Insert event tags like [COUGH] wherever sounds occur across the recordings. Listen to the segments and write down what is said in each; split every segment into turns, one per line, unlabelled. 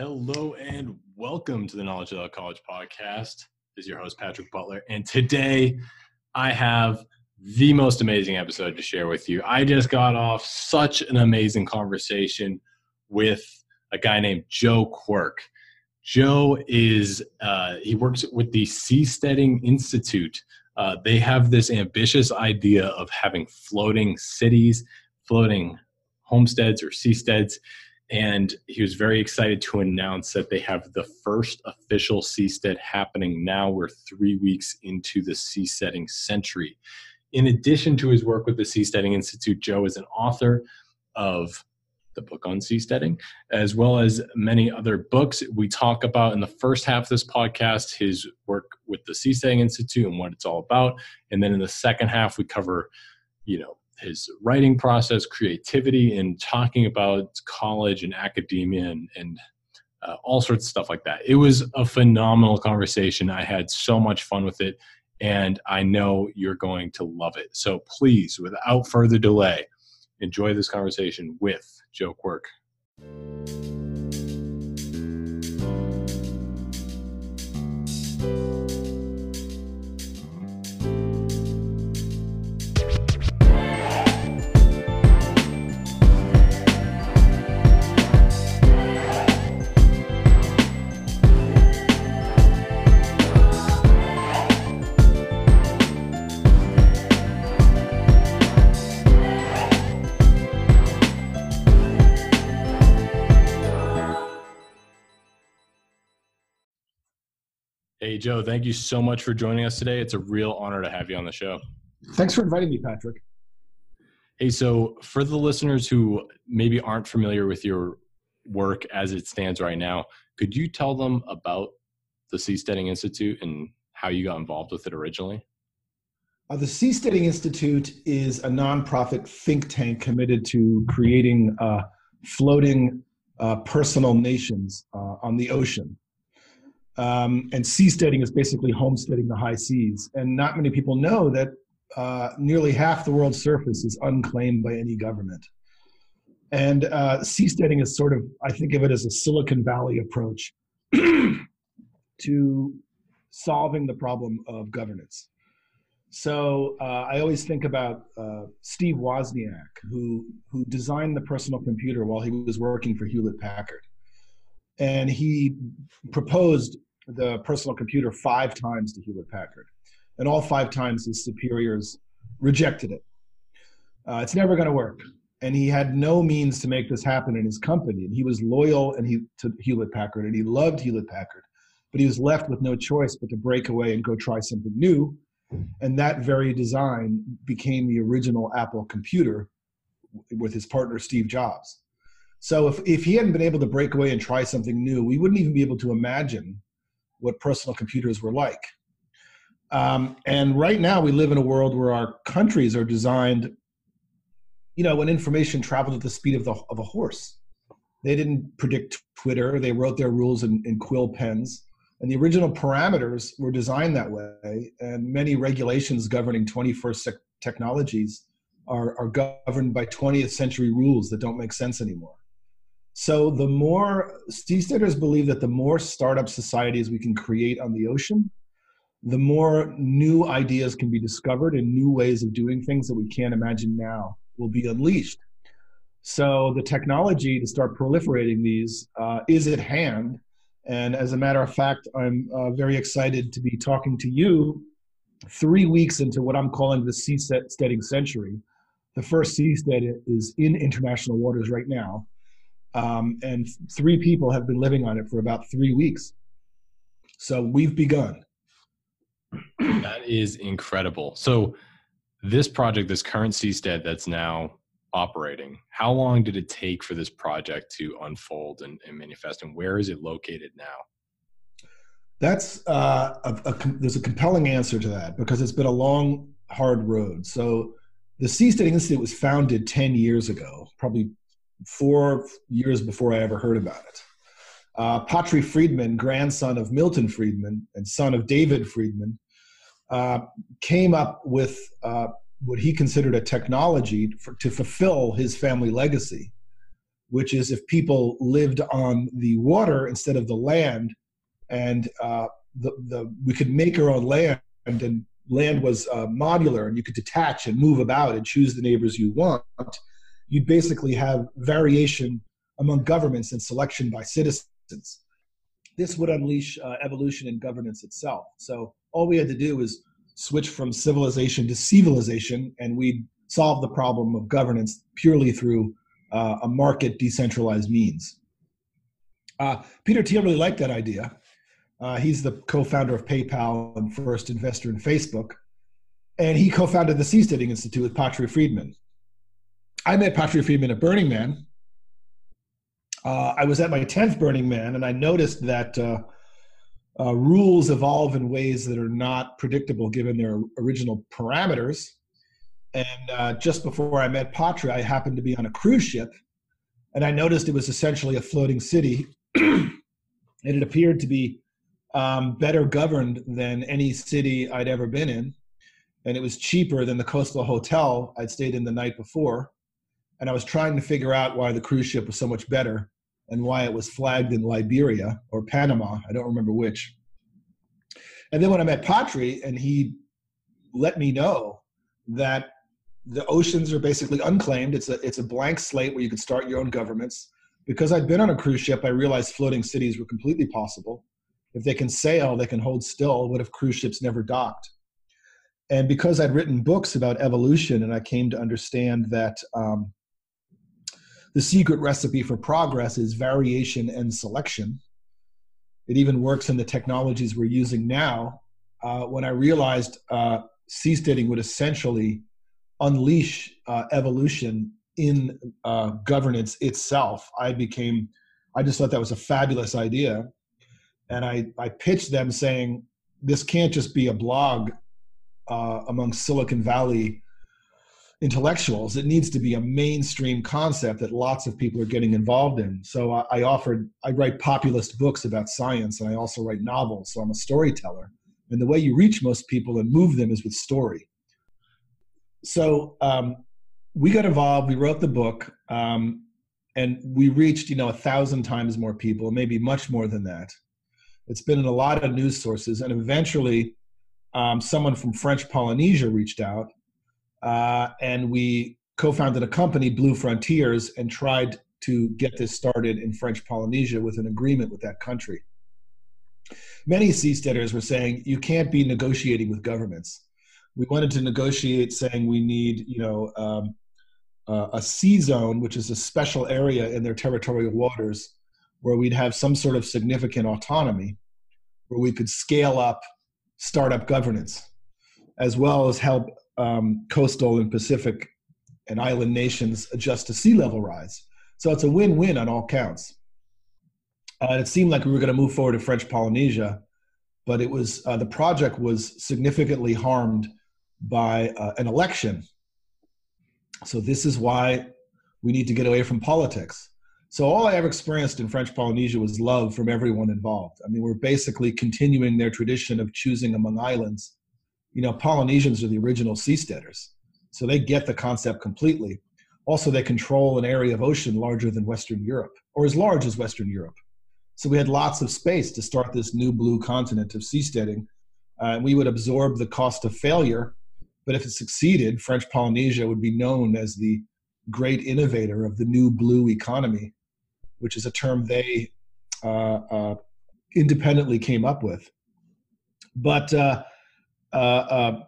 Hello and welcome to the Knowledge Without College podcast. This is your host, Patrick Butler. And today I have the most amazing episode to share with you. I just got off such an amazing conversation with a guy named Joe Quirk. Joe is, uh, he works with the Seasteading Institute. Uh, they have this ambitious idea of having floating cities, floating homesteads or seasteads and he was very excited to announce that they have the first official seastead happening now. We're three weeks into the seasteading century. In addition to his work with the Seasteading Institute, Joe is an author of the book on seasteading, as well as many other books. We talk about in the first half of this podcast his work with the Seasteading Institute and what it's all about. And then in the second half, we cover, you know, his writing process, creativity, and talking about college and academia and, and uh, all sorts of stuff like that. It was a phenomenal conversation. I had so much fun with it, and I know you're going to love it. So please, without further delay, enjoy this conversation with Joe Quirk. Hey, Joe, thank you so much for joining us today. It's a real honor to have you on the show.
Thanks for inviting me, Patrick.
Hey, so for the listeners who maybe aren't familiar with your work as it stands right now, could you tell them about the Seasteading Institute and how you got involved with it originally?
Uh, the Seasteading Institute is a nonprofit think tank committed to creating uh, floating uh, personal nations uh, on the ocean. Um, and seasteading is basically homesteading the high seas. And not many people know that uh, nearly half the world's surface is unclaimed by any government. And uh, seasteading is sort of, I think of it as a Silicon Valley approach [CLEARS THROAT] to solving the problem of governance. So uh, I always think about uh, Steve Wozniak, who who designed the personal computer while he was working for Hewlett Packard, and he proposed the personal computer five times to Hewlett Packard, and all five times his superiors rejected it. Uh, it's never going to work, and he had no means to make this happen in his company. And he was loyal and he to Hewlett Packard, and he loved Hewlett Packard, but he was left with no choice but to break away and go try something new. And that very design became the original Apple computer with his partner Steve Jobs. So if, if he hadn't been able to break away and try something new, we wouldn't even be able to imagine what personal computers were like. Um, and right now, we live in a world where our countries are designed, you know, when information traveled at the speed of, the, of a horse. They didn't predict Twitter, they wrote their rules in, in quill pens. And the original parameters were designed that way. And many regulations governing 21st technologies are, are governed by 20th century rules that don't make sense anymore. So the more seasteaders believe that the more startup societies we can create on the ocean, the more new ideas can be discovered and new ways of doing things that we can't imagine now will be unleashed. So the technology to start proliferating these uh, is at hand. And as a matter of fact, I'm uh, very excited to be talking to you three weeks into what I'm calling the seasteading century. The first seastead is in international waters right now um, and three people have been living on it for about three weeks. So we've begun. [CLEARS THROAT]
That is incredible. So this project, this current seastead that's now operating, how long did it take for this project to unfold and, and manifest, and where is it located now?
That's uh, a, a, there's a compelling answer to that because it's been a long, hard road. So the Seasteading Institute was founded 10 years ago, probably four years before I ever heard about it. Uh, Patri Friedman, grandson of Milton Friedman and son of David Friedman, uh, came up with uh, what he considered a technology for, to fulfill his family legacy. which is if people lived on the water instead of the land, and uh, the, the we could make our own land, and land was uh, modular, and you could detach and move about and choose the neighbors you want. You'd basically have variation among governments and selection by citizens. This would unleash uh, evolution in governance itself. So all we had to do was switch from civilization to civilization, and we'd solve the problem of governance purely through uh, a market decentralized means. Uh, Peter Thiel really liked that idea. Uh, he's the co-founder of PayPal and first investor in Facebook, and he co-founded the Seasteading Institute with Patri Friedman. I met Patri Friedman at Burning Man. Uh, I was at my 10th Burning Man, and I noticed that uh, uh, rules evolve in ways that are not predictable given their original parameters. And uh, just before I met Patri, I happened to be on a cruise ship, and I noticed it was essentially a floating city, [CLEARS THROAT] and it appeared to be um, better governed than any city I'd ever been in, and it was cheaper than the coastal hotel I'd stayed in the night before. And I was trying to figure out why the cruise ship was so much better and why it was flagged in Liberia or Panama. I don't remember which. And then when I met Patri, and he let me know that the oceans are basically unclaimed. It's a it's a blank slate where you can start your own governments. Because I'd been on a cruise ship, I realized floating cities were completely possible. If they can sail, they can hold still. What if cruise ships never docked? And because I'd written books about evolution, and I came to understand that um, the secret recipe for progress is variation and selection. It even works in the technologies we're using now. Uh, when I realized uh, seasteading would essentially unleash uh, evolution in uh, governance itself, I became, I just thought that was a fabulous idea. And I, I pitched them saying, this can't just be a blog uh, among Silicon Valley intellectuals. It needs to be a mainstream concept that lots of people are getting involved in. So I, I, offered, I write populist books about science and I also write novels. So I'm a storyteller. And the way you reach most people and move them is with story. So um, we got involved, we wrote the book, um, and we reached, you know, a thousand times more people, maybe much more than that. It's been in a lot of news sources. And eventually, um, someone from French Polynesia reached out uh, and we co-founded a company, Blue Frontiers, and tried to get this started in French Polynesia with an agreement with that country. Many seasteaders were saying you can't be negotiating with governments. We wanted to negotiate, saying we need, you know, um, uh, a sea zone, which is a special area in their territorial waters, where we'd have some sort of significant autonomy, where we could scale up startup governance, as well as help um, coastal and Pacific and island nations adjust to sea level rise. So it's a win win on all counts. Uh, it seemed like we were going to move forward to French Polynesia, but it was uh, the project was significantly harmed by uh, an election. So this is why we need to get away from politics. So all I ever experienced in French Polynesia was love from everyone involved. I mean, we're basically continuing their tradition of choosing among islands you know, Polynesians are the original seasteaders, so they get the concept completely. Also, they control an area of ocean larger than Western Europe, or as large as Western Europe. So we had lots of space to start this new blue continent of seasteading. Uh, we would absorb the cost of failure, but if it succeeded, French Polynesia would be known as the great innovator of the new blue economy, which is a term they uh, uh, independently came up with. But uh, uh,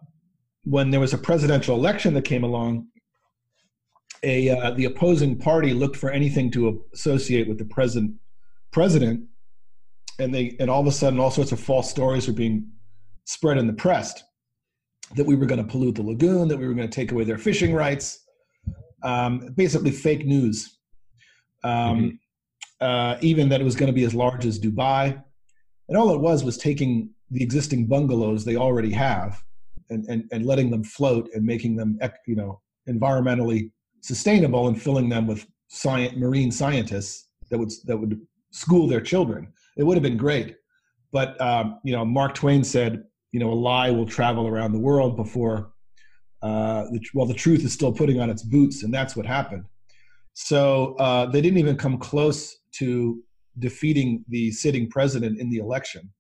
when there was a presidential election that came along, a uh, the opposing party looked for anything to associate with the present president, and they and all of a sudden all sorts of false stories were being spread in the press that we were going to pollute the lagoon, that we were going to take away their fishing rights, um, basically fake news. Um, mm-hmm. uh, even that it was going to be as large as Dubai, and all it was was taking the existing bungalows they already have and, and, and letting them float and making them you know environmentally sustainable and filling them with science, marine scientists that would that would school their children. It would have been great, but um, you know Mark Twain said you know a lie will travel around the world before uh, the, well the truth is still putting on its boots, and that's what happened. So uh, they didn't even come close to defeating the sitting president in the election,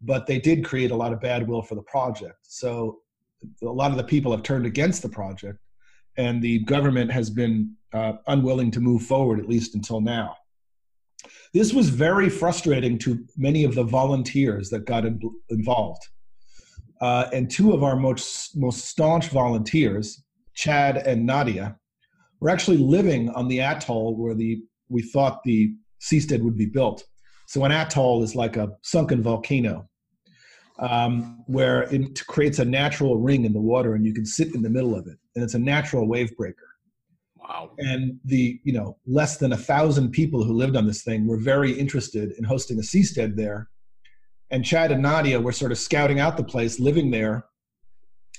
but they did create a lot of bad will for the project. So a lot of the people have turned against the project, and the government has been uh, unwilling to move forward, at least until now. This was very frustrating to many of the volunteers that got in, involved. Uh, and two of our most, most staunch volunteers, Chad and Nadia, were actually living on the atoll where the we thought the seastead would be built. So an atoll is like a sunken volcano um, where it creates a natural ring in the water and you can sit in the middle of it. And it's a natural wave breaker.
Wow.
And the, you know, less than a thousand people who lived on this thing were very interested in hosting a seastead there. And Chad and Nadia were sort of scouting out the place, living there.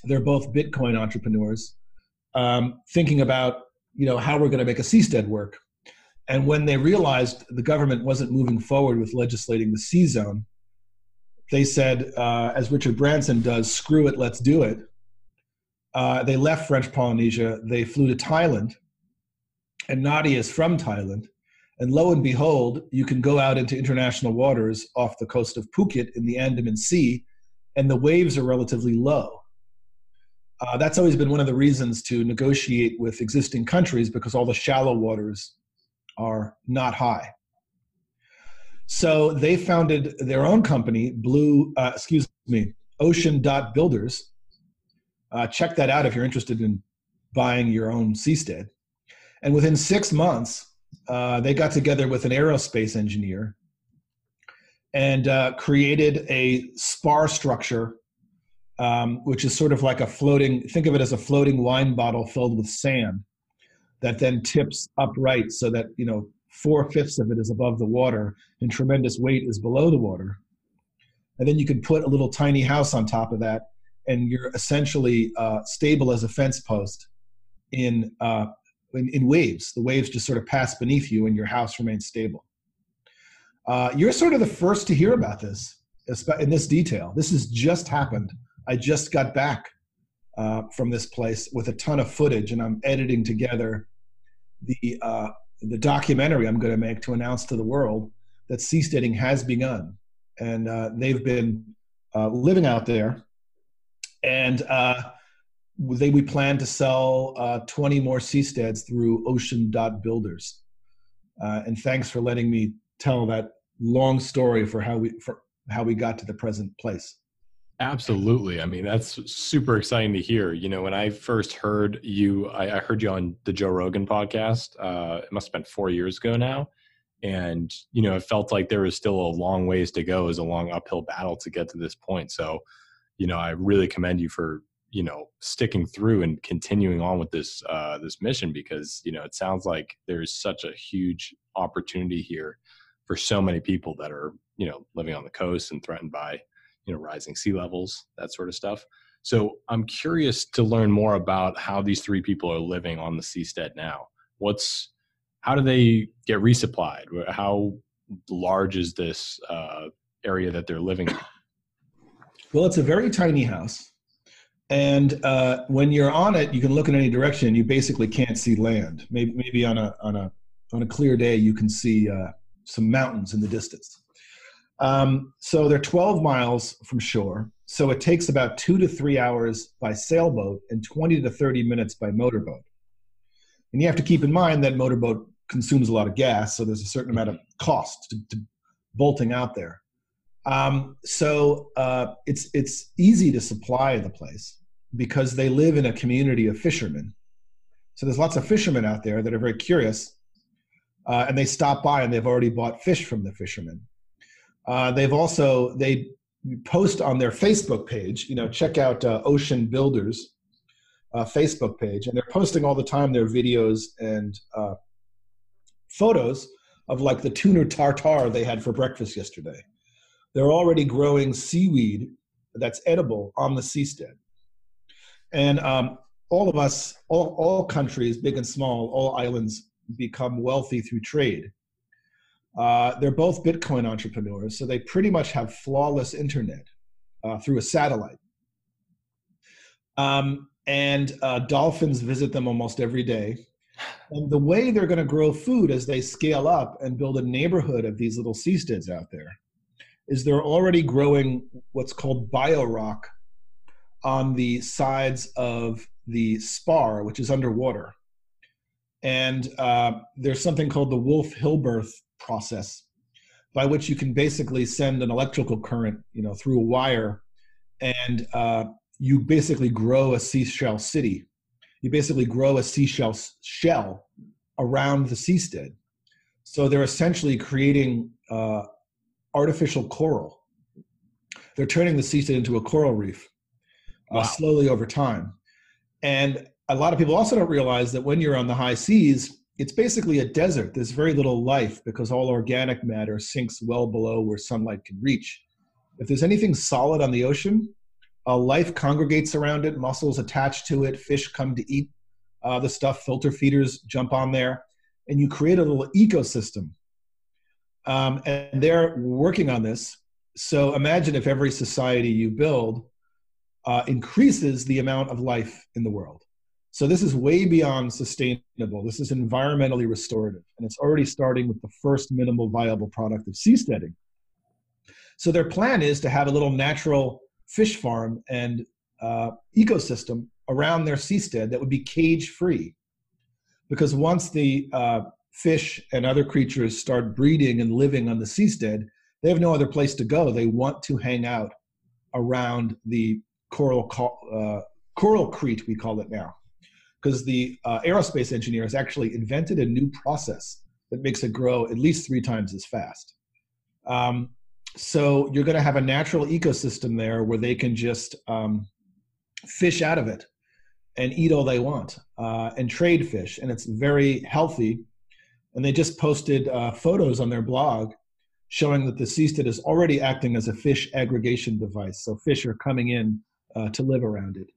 They're both Bitcoin entrepreneurs, um, thinking about, you know, how we're going to make a seastead work. And when they realized the government wasn't moving forward with legislating the sea zone, they said, uh, as Richard Branson does, screw it, let's do it. Uh, they left French Polynesia. They flew to Thailand and Nadia is from Thailand. And lo and behold, you can go out into international waters off the coast of Phuket in the Andaman Sea, and the waves are relatively low. Uh, that's always been one of the reasons to negotiate with existing countries because all the shallow waters are not high. So they founded their own company, Blue, uh, excuse me, Ocean Dot Builders. Uh, check that out if you're interested in buying your own seastead. And within six months, uh, they got together with an aerospace engineer and uh, created a spar structure, um, which is sort of like a floating, think of it as a floating wine bottle filled with sand that then tips upright so that, you know, four fifths of it is above the water and tremendous weight is below the water. And then you can put a little tiny house on top of that, and you're essentially uh, stable as a fence post in uh, in, in waves. The waves just sort of pass beneath you and your house remains stable. Uh, you're sort of the first to hear about this in this detail. This has just happened. I just got back uh, from this place with a ton of footage, and I'm editing together the uh, the documentary I'm going to make to announce to the world that seasteading has begun, and uh, they've been uh, living out there, and uh, they we plan to sell uh, 20 more seasteads through Ocean Dot Builders. And thanks for letting me tell that long story for how we for how we got to the present place.
Absolutely. I mean, that's super exciting to hear. You know, when I first heard you, I, I heard you on the Joe Rogan podcast. Uh, it must have been four years ago now. And, you know, it felt like there was still a long ways to go. as a long uphill battle to get to this point. So, you know, I really commend you for you know sticking through and continuing on with this uh, this mission because you know it sounds like there's such a huge opportunity here for so many people that are you know living on the coast and threatened by you know rising sea levels that sort of stuff so i'm curious to learn more about how these three people are living on the seastead now what's how do they get resupplied how large is this uh, area that they're living in
well it's a very tiny house and uh, when you're on it, you can look in any direction. You basically can't see land. Maybe, maybe on a on a on a clear day, you can see uh, some mountains in the distance. Um, so they're 12 miles from shore. So it takes about two to three hours by sailboat and 20 to 30 minutes by motorboat. And you have to keep in mind that motorboat consumes a lot of gas, so there's a certain amount of cost to, to bolting out there. Um, so uh, it's it's easy to supply the place because they live in a community of fishermen. So there's lots of fishermen out there that are very curious, uh, and they stop by and they've already bought fish from the fishermen. Uh, they've also they post on their Facebook page. You know, check out uh, Ocean Builders uh, Facebook page, and they're posting all the time their videos and uh, photos of like the tuna tartare they had for breakfast yesterday they're already growing seaweed that's edible on the seastead. And um, all of us, all, all countries, big and small, all islands become wealthy through trade. Uh, they're both Bitcoin entrepreneurs, so they pretty much have flawless internet uh, through a satellite. Um, and uh, dolphins visit them almost every day. And the way they're going to grow food as they scale up and build a neighborhood of these little seasteads out there is they're already growing what's called biorock on the sides of the spar, which is underwater. And uh, there's something called the Wolf Hilbertz process, by which you can basically send an electrical current, you know, through a wire, and uh, you basically grow a seashell city. You basically grow a seashell shell around the seastead. So they're essentially creating uh, artificial coral. They're turning the seastead into a coral reef uh, wow. slowly over time. And a lot of people also don't realize that when you're on the high seas, it's basically a desert. There's very little life because all organic matter sinks well below where sunlight can reach. If there's anything solid on the ocean, uh, life congregates around it, mussels attach to it, fish come to eat uh, the stuff, filter feeders jump on there, and you create a little ecosystem. Um, and they're working on this. So imagine if every society you build uh, increases the amount of life in the world. So this is way beyond sustainable. This is environmentally restorative, and it's already starting with the first minimal viable product of seasteading. So their plan is to have a little natural fish farm and uh, ecosystem around their seastead that would be cage free, because once the uh, fish and other creatures start breeding and living on the seastead, they have no other place to go. They want to hang out around the coral uh, Coralcrete, we call it now because the uh, aerospace has actually invented a new process that makes it grow at least three times as fast. Um, so you're going to have a natural ecosystem there where they can just um, fish out of it and eat all they want uh, and trade fish, and it's very healthy. And they just posted uh, photos on their blog showing that the seastead is already acting as a fish aggregation device. So fish are coming in uh, to live around it.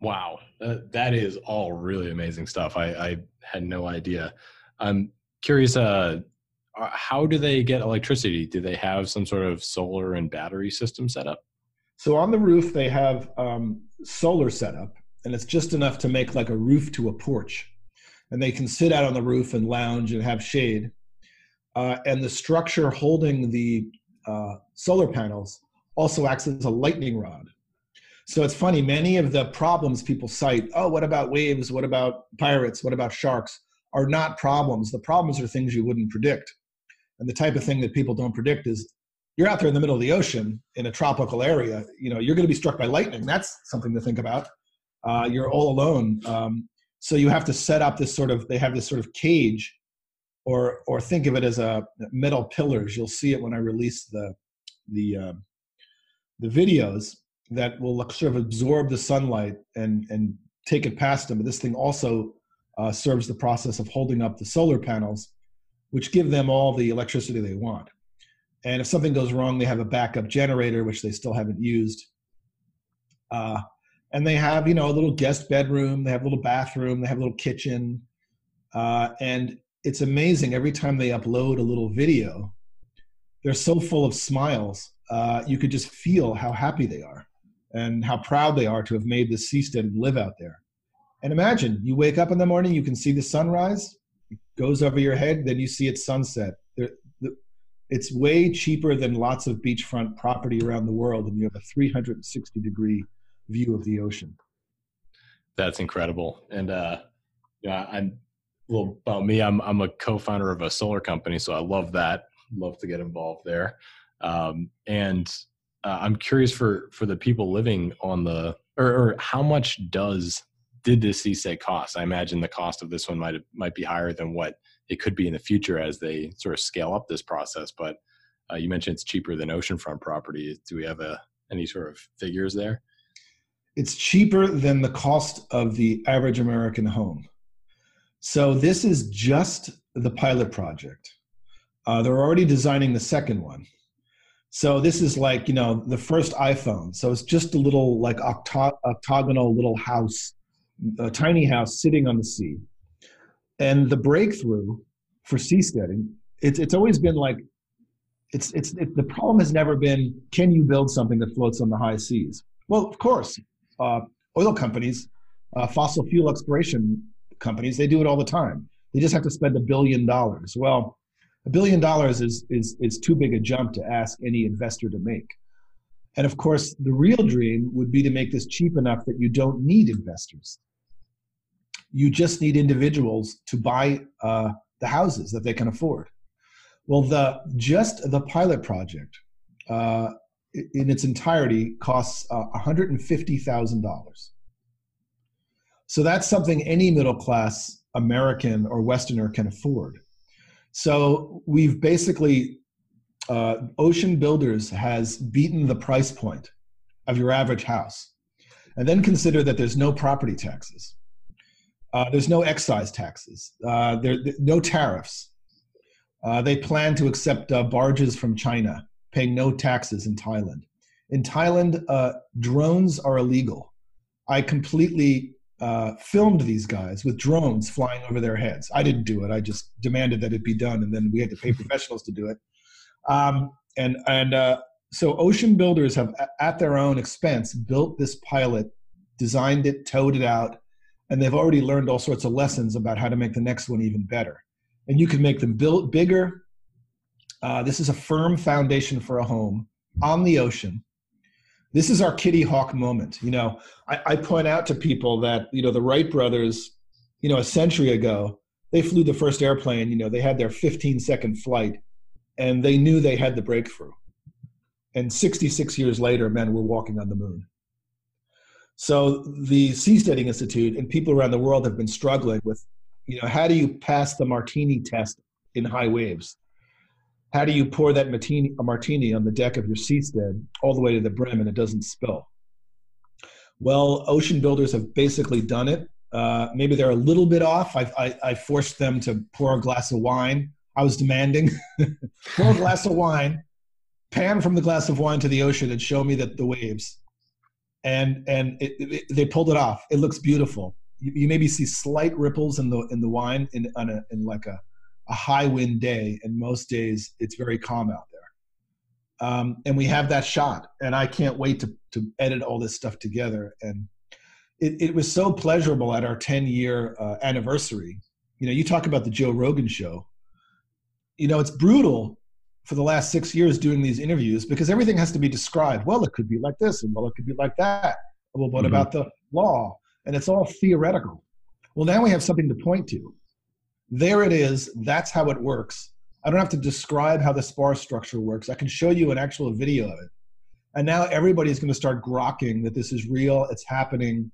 Wow, that is all really amazing stuff. I, I had no idea. I'm curious. Uh, uh, how do they get electricity? Do they have some sort of solar and battery system set up?
So on the roof, they have um, solar set up, and it's just enough to make like a roof to a porch. And they can sit out on the roof and lounge and have shade. Uh, and the structure holding the uh, solar panels also acts as a lightning rod. So it's funny, many of the problems people cite, oh, what about waves? What about pirates? What about sharks? Are not problems. The problems are things you wouldn't predict. And the type of thing that people don't predict is you're out there in the middle of the ocean in a tropical area, you know, you're going to be struck by lightning. That's something to think about. Uh, you're all alone. Um, so you have to set up this sort of, they have this sort of cage or, or think of it as a metal pillars. You'll see it when I release the, the, uh, the videos that will sort of absorb the sunlight and and take it past them. But this thing also uh, serves the process of holding up the solar panels, which give them all the electricity they want. And if something goes wrong, they have a backup generator, which they still haven't used. Uh, and they have, you know, a little guest bedroom. They have a little bathroom. They have a little kitchen. Uh, and it's amazing every time they upload a little video, they're so full of smiles. Uh, you could just feel how happy they are and how proud they are to have made this seastead live out there. And imagine you wake up in the morning, you can see the sunrise, it goes over your head, then you see it sunset. It's way cheaper than lots of beachfront property around the world, and you have a 360 degree view of the ocean.
That's incredible. And uh, yeah, I'm little about me. I'm I'm a co-founder of a solar company, so I love that. Love to get involved there. Um, and uh, I'm curious for for the people living on the or, or how much does did this seastead cost? I imagine the cost of this one might might be higher than what it could be in the future as they sort of scale up this process. But uh, you mentioned it's cheaper than oceanfront property. Do we have a any sort of figures there?
It's cheaper than the cost of the average American home. So this is just the pilot project. Uh, they're already designing the second one. So this is like you know the first iPhone. So it's just a little like octo- octagonal little house, a tiny house sitting on the sea. And the breakthrough for seasteading, it's it's always been like, it's it's it, the problem has never been can you build something that floats on the high seas? Well, of course, uh, oil companies, uh, fossil fuel exploration companies, they do it all the time. They just have to spend a billion dollars. Well, a billion dollars is, is, is too big a jump to ask any investor to make. And of course, the real dream would be to make this cheap enough that you don't need investors. You just need individuals to buy uh, the houses that they can afford. Well, the just the pilot project uh, in its entirety costs uh, $150,000. So that's something any middle class American or Westerner can afford. So we've basically, uh, Ocean Builders has beaten the price point of your average house. And then consider that there's no property taxes. Uh, there's no excise taxes. Uh, there, no tariffs. Uh, they plan to accept uh, barges from China, paying no taxes in Thailand. In Thailand, uh, drones are illegal. I completely uh, filmed these guys with drones flying over their heads. I didn't do it. I just demanded that it be done, and then we had to pay [LAUGHS] professionals to do it. Um, and and uh, so ocean builders have, at their own expense, built this pilot, designed it, towed it out, and they've already learned all sorts of lessons about how to make the next one even better. And you can make them build bigger. Uh, this is a firm foundation for a home on the ocean this is our kitty hawk moment you know. I, I, point out to people that you know the wright brothers you know a century ago they flew the first airplane you know they had their 15 second flight and they knew they had the breakthrough. And 66 years later men were walking on the moon. So the seasteading institute and people around the world have been struggling with you know how do you pass the martini test in high waves how do you pour that martini, martini on the deck of your seastead all the way to the brim and it doesn't spill? Well, ocean builders have basically done it. Uh, maybe they're a little bit off. I, I, I, forced them to pour a glass of wine. I was demanding [LAUGHS] pour a glass of wine, pan from the glass of wine to the ocean, and show me that the waves. And and it, it, they pulled it off. It looks beautiful. You, you, maybe see slight ripples in the in the wine in on a, in like a a high wind day, and most days it's very calm out there. Um, and we have that shot, and I can't wait to to edit all this stuff together. And it, it was so pleasurable at our 10 year uh, anniversary. You know, you talk about the Joe Rogan show. You know, it's brutal for the last six years doing these interviews because everything has to be described. Well, it could be like this, and well, it could be like that. Well, what mm-hmm. about the law? And it's all theoretical. Well, now we have something to point to. There it is. That's how it works. I don't have to describe how the spar structure works. I can show you an actual video of it. And now everybody's going to start grokking that this is real, it's happening.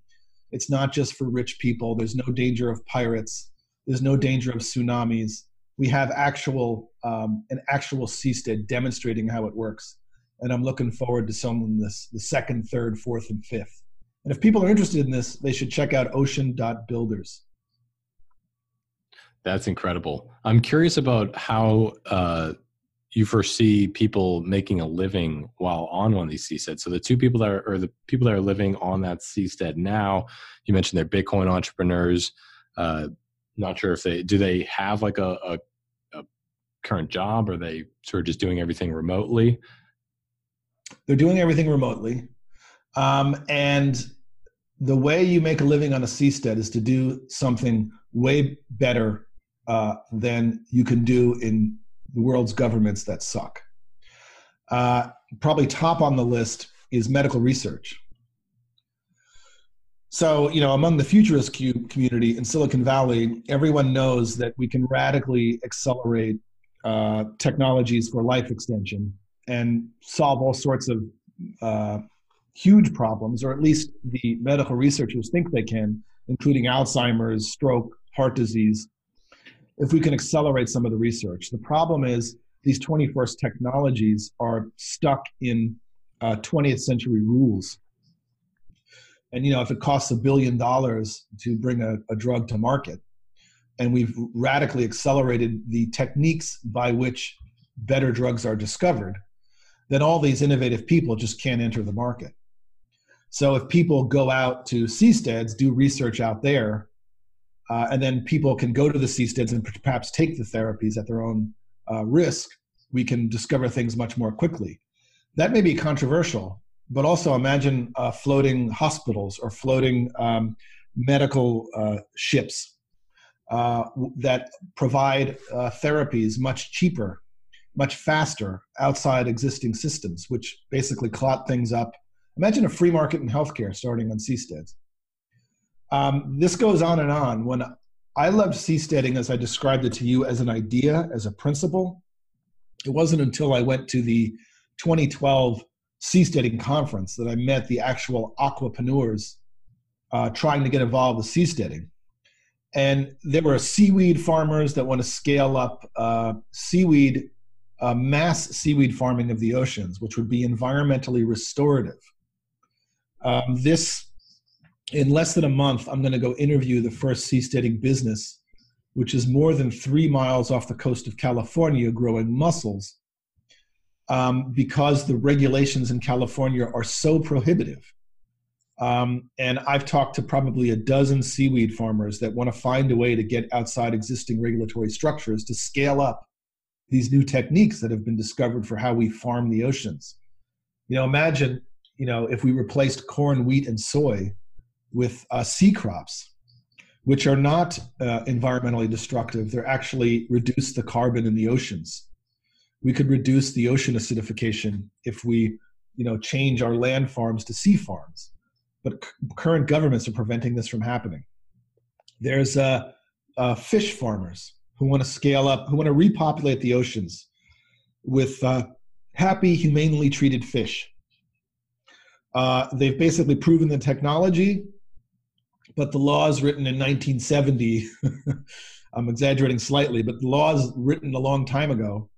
It's not just for rich people. There's no danger of pirates. There's no danger of tsunamis. We have actual um, an actual seastead demonstrating how it works. And I'm looking forward to some this the second, third, fourth, and fifth. And if people are interested in this, they should check out ocean.builders.
That's incredible. I'm curious about how uh, you foresee people making a living while on one of these seasteads. So the two people that are, or the people that are living on that seastead now, you mentioned they're Bitcoin entrepreneurs. Uh, not sure if they do they have like a, a, a current job, or they sort of just doing everything remotely?
They're doing everything remotely, um, and the way you make a living on a seastead is to do something way better uh, than you can do in the world's governments that suck. Uh, probably top on the list is medical research. So, you know, among the futurist community in Silicon Valley, everyone knows that we can radically accelerate uh, technologies for life extension and solve all sorts of uh, huge problems, or at least the medical researchers think they can, including Alzheimer's, stroke, heart disease, if we can accelerate some of the research. The problem is these 21st technologies are stuck in uh, 20th century rules. And you know, if it costs a billion dollars to bring a, a drug to market, and we've radically accelerated the techniques by which better drugs are discovered, then all these innovative people just can't enter the market. So if people go out to seasteads, do research out there, uh, and then people can go to the seasteads and perhaps take the therapies at their own uh, risk, we can discover things much more quickly. That may be controversial, but also imagine uh, floating hospitals or floating um, medical uh, ships uh, that provide uh, therapies much cheaper, much faster outside existing systems, which basically clot things up. Imagine a free market in healthcare starting on seasteads. Um, this goes on and on. When I loved seasteading as I described it to you as an idea, as a principle, it wasn't until I went to the 2012 seasteading conference that I met the actual aquapreneurs uh, trying to get involved with seasteading. And there were seaweed farmers that want to scale up uh, seaweed, uh, mass seaweed farming of the oceans, which would be environmentally restorative. Um, this, in less than a month, I'm going to go interview the first seasteading business, which is more than three miles off the coast of California growing mussels um, because the regulations in California are so prohibitive um, and I've talked to probably a dozen seaweed farmers that want to find a way to get outside existing regulatory structures to scale up these new techniques that have been discovered for how we farm the oceans. You know, imagine, you know, if we replaced corn, wheat, and soy with uh, sea crops, which are not uh, environmentally destructive. They're actually reduce the carbon in the oceans. We could reduce the ocean acidification if we, you know, change our land farms to sea farms but c- current governments are preventing this from happening. There's uh, uh, fish farmers who want to scale up, who want to repopulate the oceans with uh, happy, humanely treated fish. Uh, they've basically proven the technology, but the laws written in 1970, [LAUGHS] I'm exaggerating slightly, but the laws written a long time ago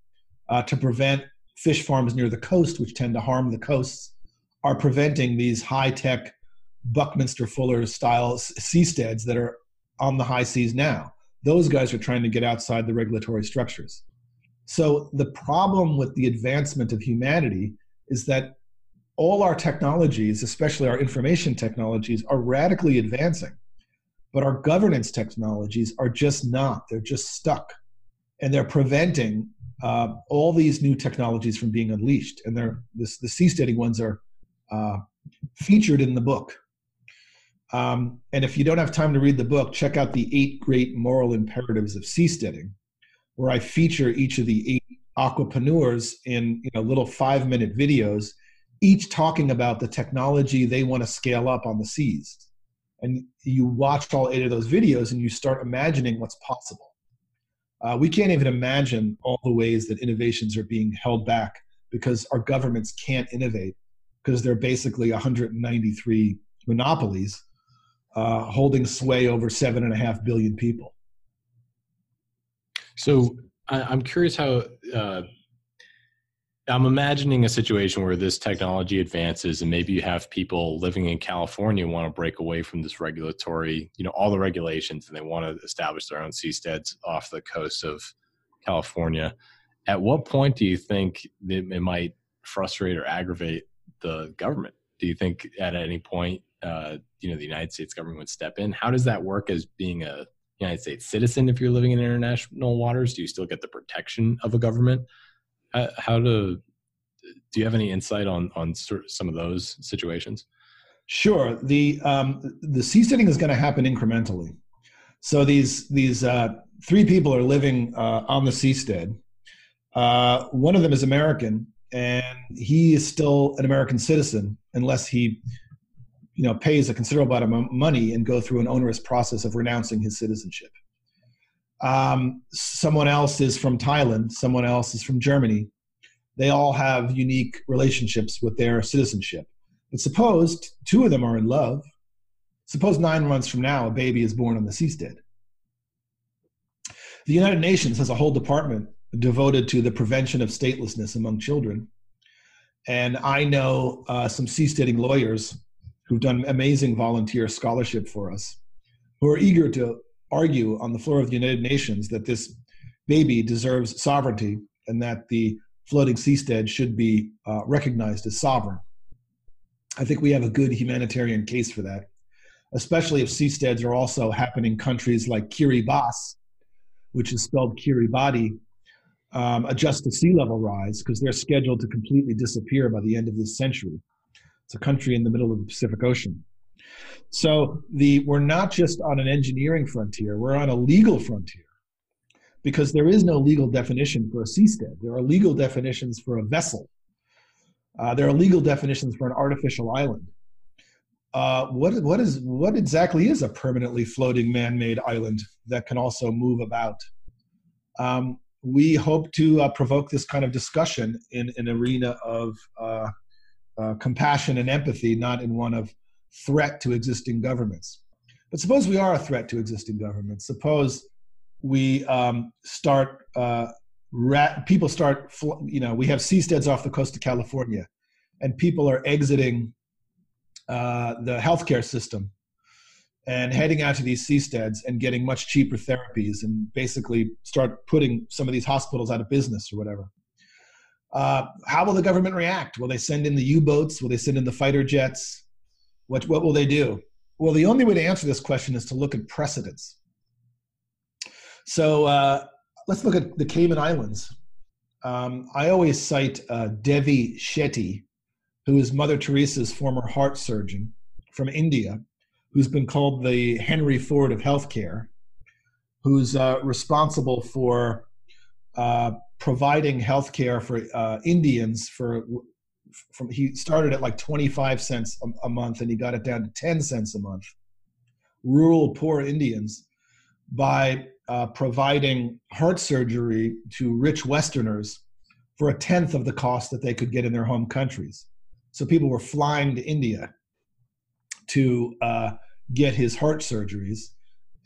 uh, to prevent fish farms near the coast, which tend to harm the coasts, are preventing these high tech Buckminster Fuller style seasteads that are on the high seas now. Those guys are trying to get outside the regulatory structures. So the problem with the advancement of humanity is that all our technologies, especially our information technologies, are radically advancing. But our governance technologies are just not. They're just stuck. And they're preventing uh, all these new technologies from being unleashed. And they're, this, the seasteading ones are uh, featured in the book. Um, and if you don't have time to read the book, check out the eight great moral imperatives of seasteading, where I feature each of the eight aquapreneurs in you know little five minute videos, each talking about the technology they want to scale up on the seas. And you watch all eight of those videos and you start imagining what's possible. Uh, we can't even imagine all the ways that innovations are being held back because our governments can't innovate because they're basically 193 monopolies uh, holding sway over seven and a half billion people.
So I, am curious how uh, I'm imagining a situation where this technology advances, and maybe you have people living in California want to break away from this regulatory, you know, all the regulations, and they want to establish their own seasteads off the coast of California. At what point do you think it might frustrate or aggravate the government? Do you think at any point uh, you know the United States government would step in. How does that work as being a United States citizen if you're living in international waters? Do you still get the protection of a government? Uh, how to do you have any insight on on some of those situations?
Sure. The um, the seasteading is going to happen incrementally. So these these uh, three people are living uh, on the seastead. Uh, one of them is American, and he is still an American citizen unless he you know, pays a considerable amount of money and go through an onerous process of renouncing his citizenship. Um, someone else is from Thailand, someone else is from Germany. They all have unique relationships with their citizenship. But suppose two of them are in love. Suppose nine months from now, a baby is born on the seastead. The United Nations has a whole department devoted to the prevention of statelessness among children. And I know uh, some seasteading lawyers who've done amazing volunteer scholarship for us, who are eager to argue on the floor of the United Nations that this baby deserves sovereignty and that the floating seastead should be uh, recognized as sovereign. I think we have a good humanitarian case for that, especially if seasteads are also happening in countries like Kiribati, which is spelled Kiribati, um, adjust to sea level rise because they're scheduled to completely disappear by the end of this century. It's a country in the middle of the Pacific Ocean. So the we're not just on an engineering frontier; we're on a legal frontier, because there is no legal definition for a seastead. There are legal definitions for a vessel. Uh, there are legal definitions for an artificial island. Uh, what what is what exactly is a permanently floating man-made island that can also move about? Um, we hope to uh, provoke this kind of discussion in an arena of uh, uh, compassion and empathy, not in one of threat to existing governments. But suppose we are a threat to existing governments. Suppose we um, start, uh, rat, people start, you know, we have seasteads off the coast of California, and people are exiting uh, the healthcare system and heading out to these seasteads and getting much cheaper therapies and basically start putting some of these hospitals out of business or whatever. Uh, how will the government react? Will they send in the U-boats? Will they send in the fighter jets? What what will they do? Well, the only way to answer this question is to look at precedents. So uh, let's look at the Cayman Islands. Um, I always cite uh, Devi Shetty, who is Mother Teresa's former heart surgeon from India, who's been called the Henry Ford of healthcare, who's uh, responsible for uh, providing healthcare for uh, Indians for from he started at like 25 cents a, a, month and he got it down to 10 cents a month rural poor indians by uh, providing heart surgery to rich westerners for a tenth of the cost that they could get in their home countries so people were flying to india to uh, get his heart surgeries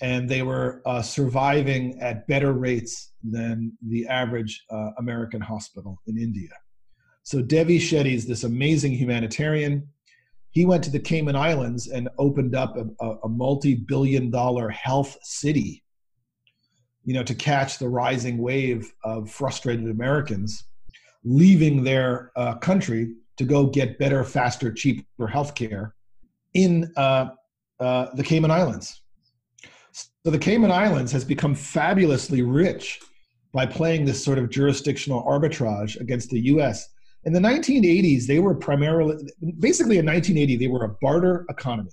and they were uh, surviving at better rates than the average uh, American hospital in India. So Devi Shetty is this amazing humanitarian. He went to the Cayman Islands and opened up a, a, a multi-billion-dollar health city, you know, to catch the rising wave of frustrated Americans leaving their uh, country to go get better, faster, cheaper health care in uh, uh, the Cayman Islands. So the Cayman Islands has become fabulously rich by playing this sort of jurisdictional arbitrage against the US. In the 1980s, they were primarily, basically in 1980, they were a barter economy.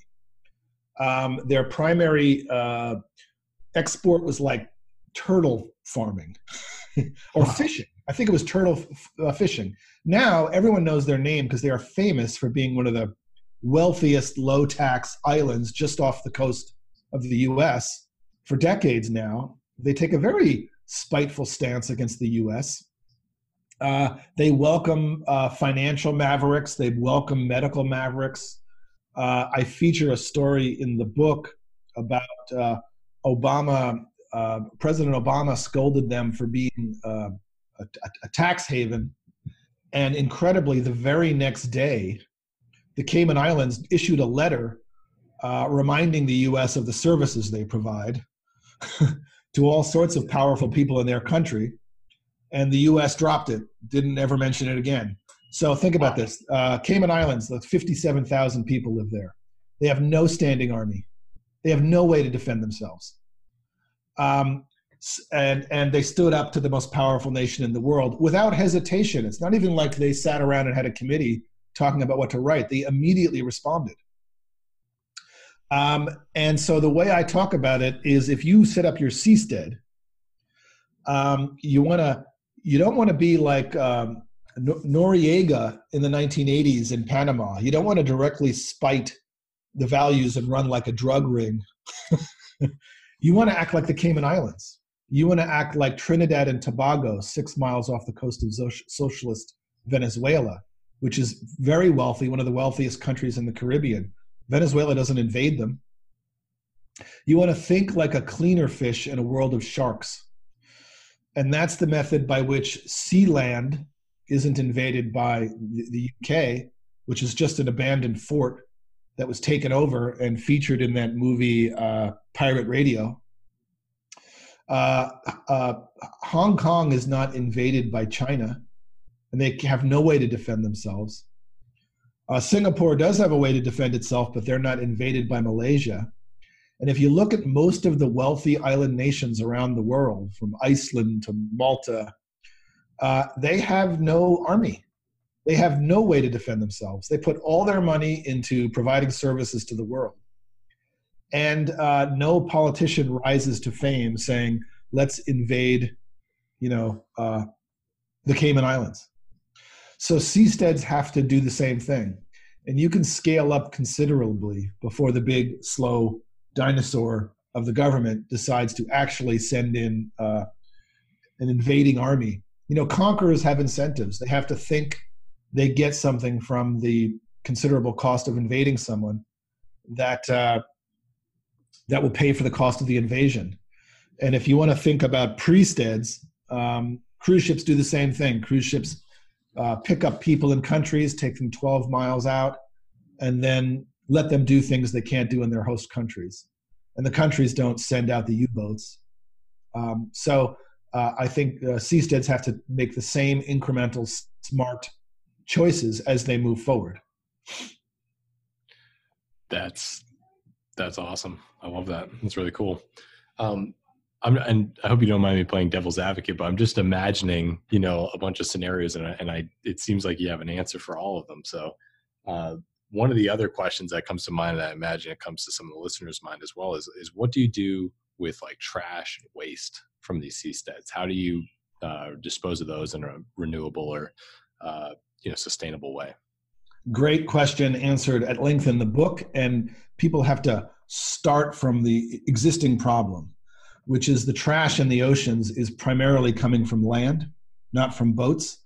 Um, their primary uh, export was like turtle farming [LAUGHS] or wow. fishing. I think it was turtle uh, fishing. Now everyone knows their name because they are famous for being one of the wealthiest low tax islands just off the coast of the US for decades now. They take a very spiteful stance against the US. Uh, they welcome uh, financial mavericks, they welcome medical mavericks. Uh, I feature a story in the book about uh, Obama. Uh, President Obama scolded them for being uh, a, a tax haven. And incredibly, the very next day, the Cayman Islands issued a letter uh, reminding the U.S. of the services they provide [LAUGHS] to all sorts of powerful people in their country, and the U.S. dropped it, didn't ever mention it again. So think about this: uh, Cayman Islands, 57,000 people live there. They have no standing army. They have no way to defend themselves. Um, and and they stood up to the most powerful nation in the world without hesitation. It's not even like they sat around and had a committee talking about what to write. They immediately responded. Um, and so the way I talk about it is if you set up your seastead, um, you want to you don't want to be like um, Noriega in the 1980s in Panama. You don't want to directly spite the values and run like a drug ring. [LAUGHS] you want to act like the Cayman Islands. You want to act like Trinidad and Tobago, six miles off the coast of socialist Venezuela, which is very wealthy, one of the wealthiest countries in the Caribbean Venezuela doesn't invade them. You want to think like a cleaner fish in a world of sharks. And that's the method by which Sealand isn't invaded by the UK, which is just an abandoned fort that was taken over and featured in that movie uh, Pirate Radio. Uh, uh, Hong Kong is not invaded by China, and they have no way to defend themselves. Uh, Singapore does have a way to defend itself, but they're not invaded by Malaysia. And if you look at most of the wealthy island nations around the world, from Iceland to Malta, uh, they have no army. They have no way to defend themselves. They put all their money into providing services to the world. and uh, no politician rises to fame saying, "Let's invade," you know, uh, the Cayman Islands. So seasteads have to do the same thing, and you can scale up considerably before the big, slow dinosaur of the government decides to actually send in uh, an invading army. You know, conquerors have incentives. They have to think they get something from the considerable cost of invading someone that uh, that will pay for the cost of the invasion. And if you want to think about pre-steads, um, cruise ships do the same thing. Cruise ships uh, pick up people in countries, take them 12 miles out, and then let them do things they can't do in their host countries. And the countries don't send out the U-boats. Um, so uh, I think uh, seasteads have to make the same incremental, smart choices as they move forward.
That's that's awesome. I love that. That's really cool. Um, I'm, and I hope you don't mind me playing devil's advocate, but I'm just imagining, you know, a bunch of scenarios, and I, and I it seems like you have an answer for all of them. So, uh, one of the other questions that comes to mind, and I imagine it comes to some of the listeners' mind as well, is is what do you do with like trash and waste from these seasteads? How do you uh, dispose of those in a renewable or uh, you know sustainable way?
Great question, answered at length in the book, and people have to start from the existing problem, which is the trash in the oceans is primarily coming from land, not from boats.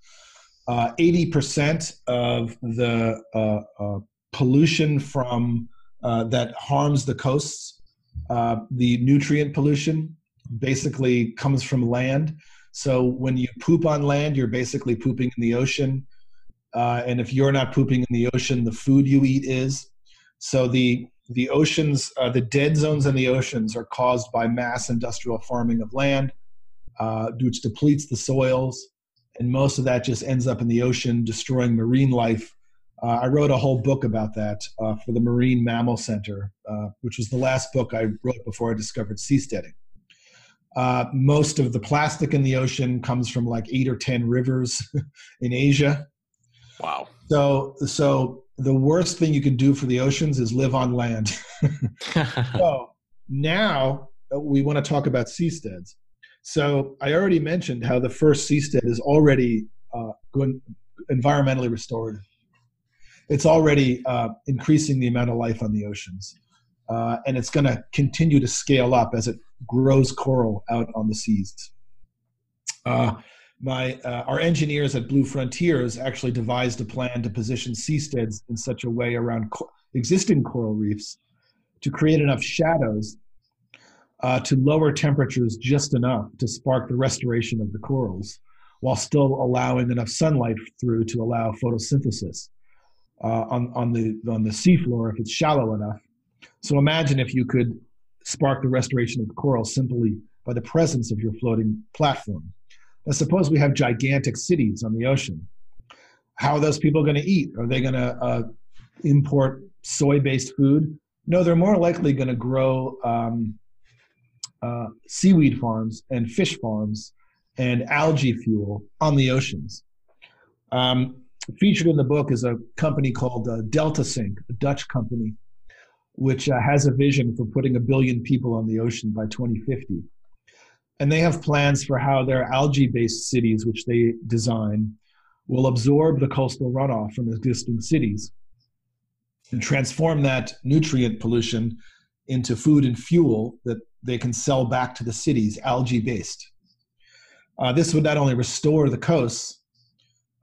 Uh, 80% of the uh, uh, pollution from uh, that harms the coasts, uh, the nutrient pollution, basically comes from land. So when you poop on land, you're basically pooping in the ocean. Uh, and if you're not pooping in the ocean, the food you eat is. So the the oceans, uh, the dead zones in the oceans are caused by mass industrial farming of land, uh, which depletes the soils, and most of that just ends up in the ocean, destroying marine life. Uh, I wrote a whole book about that uh, for the Marine Mammal Center, uh, which was the last book I wrote before I discovered seasteading. Uh, most of the plastic in the ocean comes from like eight or ten rivers [LAUGHS] in Asia.
Wow.
So, so the worst thing you can do for the oceans is live on land. [LAUGHS] so now uh, we want to talk about seasteads. So I already mentioned how the first seastead is already uh, going environmentally restored. It's already uh, increasing the amount of life on the oceans, uh, and it's going to continue to scale up as it grows coral out on the seas. Uh, my uh, our engineers at Blue Frontiers actually devised a plan to position seasteads in such a way around co- existing coral reefs to create enough shadows uh, to lower temperatures just enough to spark the restoration of the corals, while still allowing enough sunlight through to allow photosynthesis uh, on on the on the seafloor if it's shallow enough. So imagine if you could spark the restoration of coral simply by the presence of your floating platform. Now, suppose we have gigantic cities on the ocean. How are those people going to eat? Are they going to uh, import soy based food? No, they're more likely going to grow um, uh, seaweed farms and fish farms and algae fuel on the oceans. Um, featured in the book is a company called uh, DeltaSync, a Dutch company, which uh, has a vision for putting a billion people on the ocean by 2050 and they have plans for how their algae based cities, which they design, will absorb the coastal runoff from existing cities and transform that nutrient pollution into food and fuel that they can sell back to the cities, algae based. Uh, this would not only restore the coasts,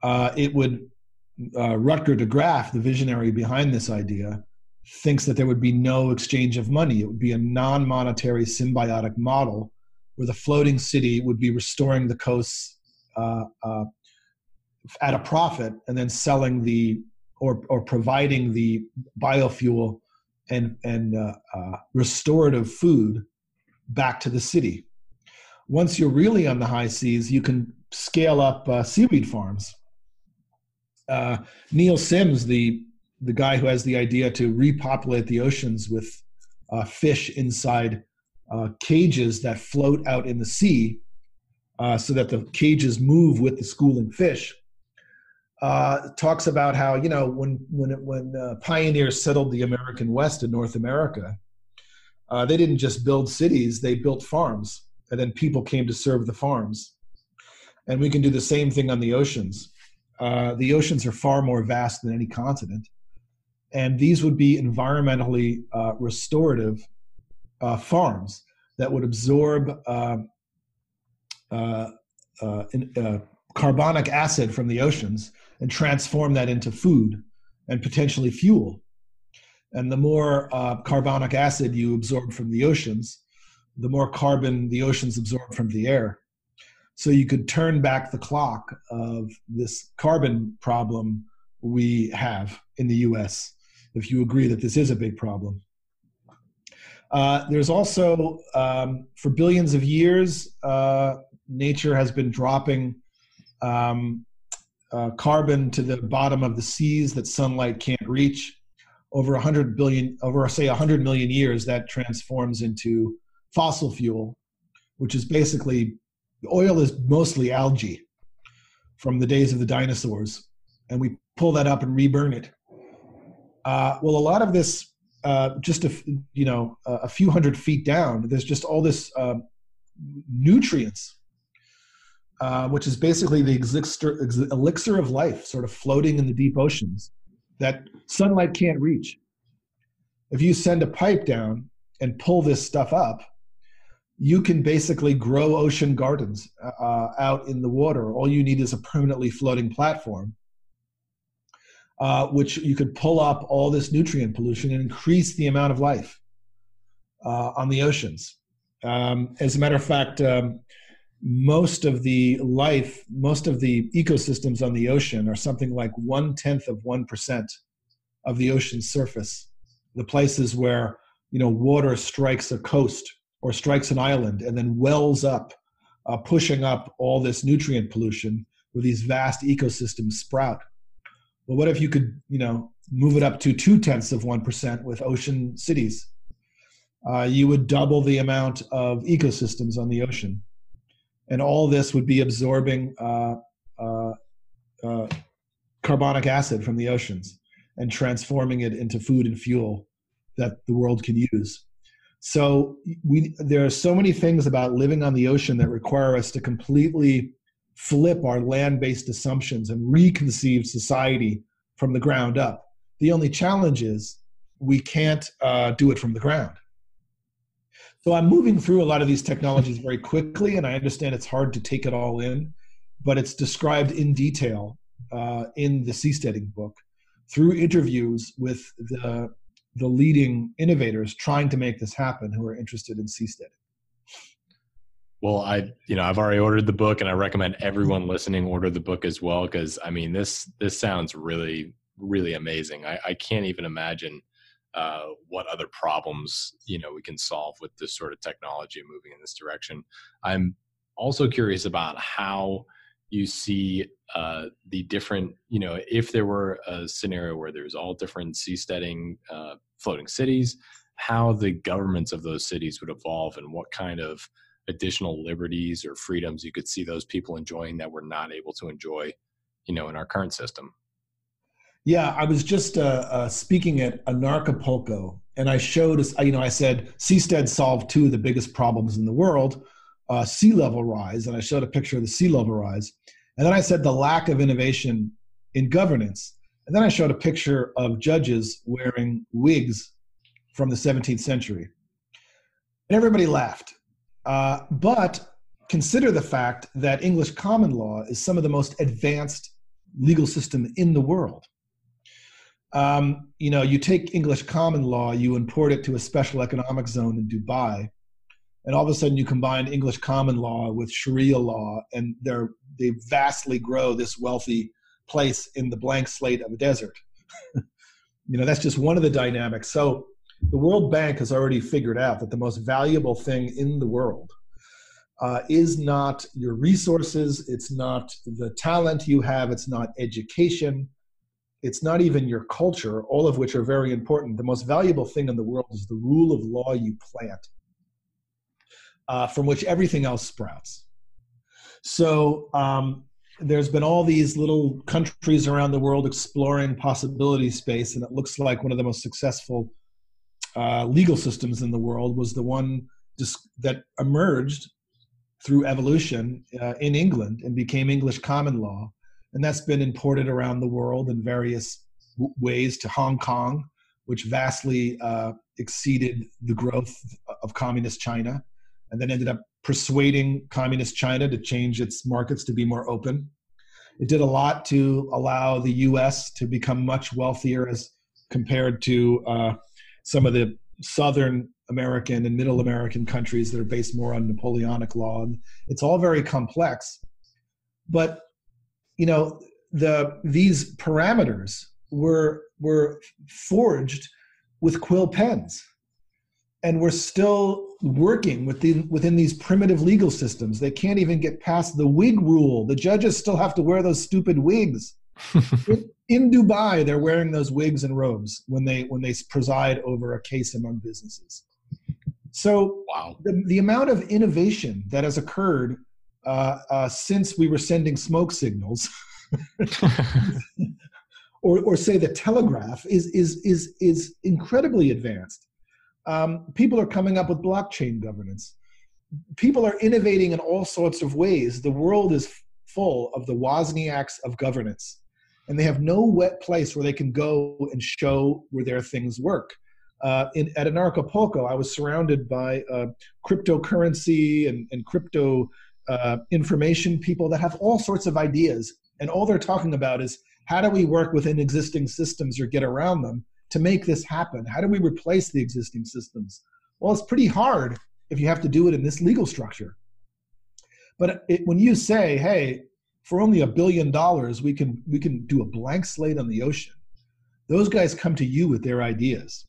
uh, it would, uh, Rutger de Graaf, the visionary behind this idea, thinks that there would be no exchange of money. It would be a non monetary symbiotic model where the floating city would be restoring the coasts uh, uh, at a profit and then selling the or, or providing the biofuel and, and uh, uh, restorative food back to the city. Once you're really on the high seas, you can scale up uh, seaweed farms. Uh, Neil Sims, the the guy who has the idea to repopulate the oceans with fish inside uh, cages that float out in the sea uh, so that the cages move with the schooling fish. Uh, talks about how you know when when when uh, pioneers settled the American West in North America, uh, they didn't just build cities, they built farms. And then people came to serve the farms. And we can do the same thing on the oceans. Uh, the oceans are far more vast than any continent. And these would be environmentally uh, restorative uh, farms that would absorb uh, uh, in, carbonic acid from the oceans and transform that into food and potentially fuel. And the more carbonic acid you absorb from the oceans, the more carbon the oceans absorb from the air. So you could turn back the clock of this carbon problem we have in the US, if you agree that this is a big problem. Uh, there's also, um, for billions of years, uh, nature has been dropping um, uh, carbon to the bottom of the seas that sunlight can't reach. Over 100 billion, over say 100 million years, that transforms into fossil fuel, which is basically oil is mostly algae from the days of the dinosaurs, and we pull that up and reburn it. Uh, well, a lot of this, uh, just a you know a few hundred feet down, there's just all this uh, nutrients uh, which is basically the elixir, elixir of life, sort of floating in the deep oceans that sunlight can't reach. If you send a pipe down and pull this stuff up, you can basically grow ocean gardens uh, out in the water. All you need is a permanently floating platform, uh, which you could pull up all this nutrient pollution and increase the amount of life uh, on the oceans. Um, as a matter of fact, um, most of the life, most of the ecosystems on the ocean are something like one tenth of one percent of the ocean's surface. The places where you know water strikes a coast or strikes an island and then wells up, uh, pushing up all this nutrient pollution where these vast ecosystems sprout. Well, what if you could you know move it up to two tenths of one percent with ocean cities? Uh, you would double the amount of ecosystems on the ocean and all this would be absorbing uh, uh, uh, carbonic acid from the oceans and transforming it into food and fuel that the world can use. So we there are so many things about living on the ocean that require us to completely flip our land-based assumptions and reconceive society from the ground up. The only challenge is we can't uh, do it from the ground. So I'm moving through a lot of these technologies very quickly, and I understand it's hard to take it all in, but it's described in detail uh, in the seasteading book through interviews with the the leading innovators trying to make this happen who are interested in seasteading.
Well, I you know I've already ordered the book, and I recommend everyone listening order the book as well because I mean this this sounds really really amazing. I, I can't even imagine uh, what other problems you know we can solve with this sort of technology moving in this direction. I'm also curious about how you see uh, the different you know if there were a scenario where there's all different seasteading uh, floating cities how the governments of those cities would evolve and what kind of additional liberties or freedoms you could see those people enjoying that we're not able to enjoy you know in our current system.
Yeah, I was just uh, uh, speaking at Anarchapulco, and I showed you know, I said Seastead solved two of the biggest problems in the world, uh, sea level rise, and I showed a picture of the sea level rise, and then I said the lack of innovation in governance, and then I showed a picture of judges wearing wigs from the 17th century, and everybody laughed. Uh, but consider the fact that English common law is some of the most advanced legal system in the world. Um, you know, you take English common law, you import it to a special economic zone in Dubai, and all of a sudden you combine English common law with Sharia law, and they're they vastly grow this wealthy place in the blank slate of a desert. [LAUGHS] you know, that's just one of the dynamics. So the World Bank has already figured out that the most valuable thing in the world uh, is not your resources, it's not the talent you have, it's not education it's not even your culture, all of which are very important. The most valuable thing in the world is the rule of law you plant, uh, from which everything else sprouts. So um, there's been all these little countries around the world exploring possibility space, and it looks like one of the most successful uh, legal systems in the world was the one that emerged through evolution uh, in England and became English common law. And that's been imported around the world in various ways to Hong Kong, which vastly uh, exceeded the growth of communist China, and then ended up persuading communist China to change its markets to be more open. It did a lot to allow the US to become much wealthier as compared to uh, some of the southern American and middle American countries that are based more on Napoleonic law. It's all very complex. But you know, the these parameters were were forged with quill pens. And we're still working within within these primitive legal systems. They can't even get past the wig rule. The judges still have to wear those stupid wigs. [LAUGHS] in Dubai, they're wearing those wigs and robes when they when they preside over a case among businesses. So,
wow,
the, the amount of innovation that has occurred uh, uh, since we were sending smoke signals, [LAUGHS] [LAUGHS] or or say the telegraph, is is is is incredibly advanced. Um, people are coming up with blockchain governance. People are innovating in all sorts of ways. The world is full of the Wozniaks of governance and they have no wet place where they can go and show where their things work. Uh, in, at Anarchapulco, I was surrounded by uh, cryptocurrency and, and crypto uh, information people that have all sorts of ideas, and all they're talking about is how do we work within existing systems or get around them to make this happen? How do we replace the existing systems? Well, it's pretty hard if you have to do it in this legal structure. But it, when you say, hey, for only a billion dollars, we can we can do a blank slate on the ocean. Those guys come to you with their ideas.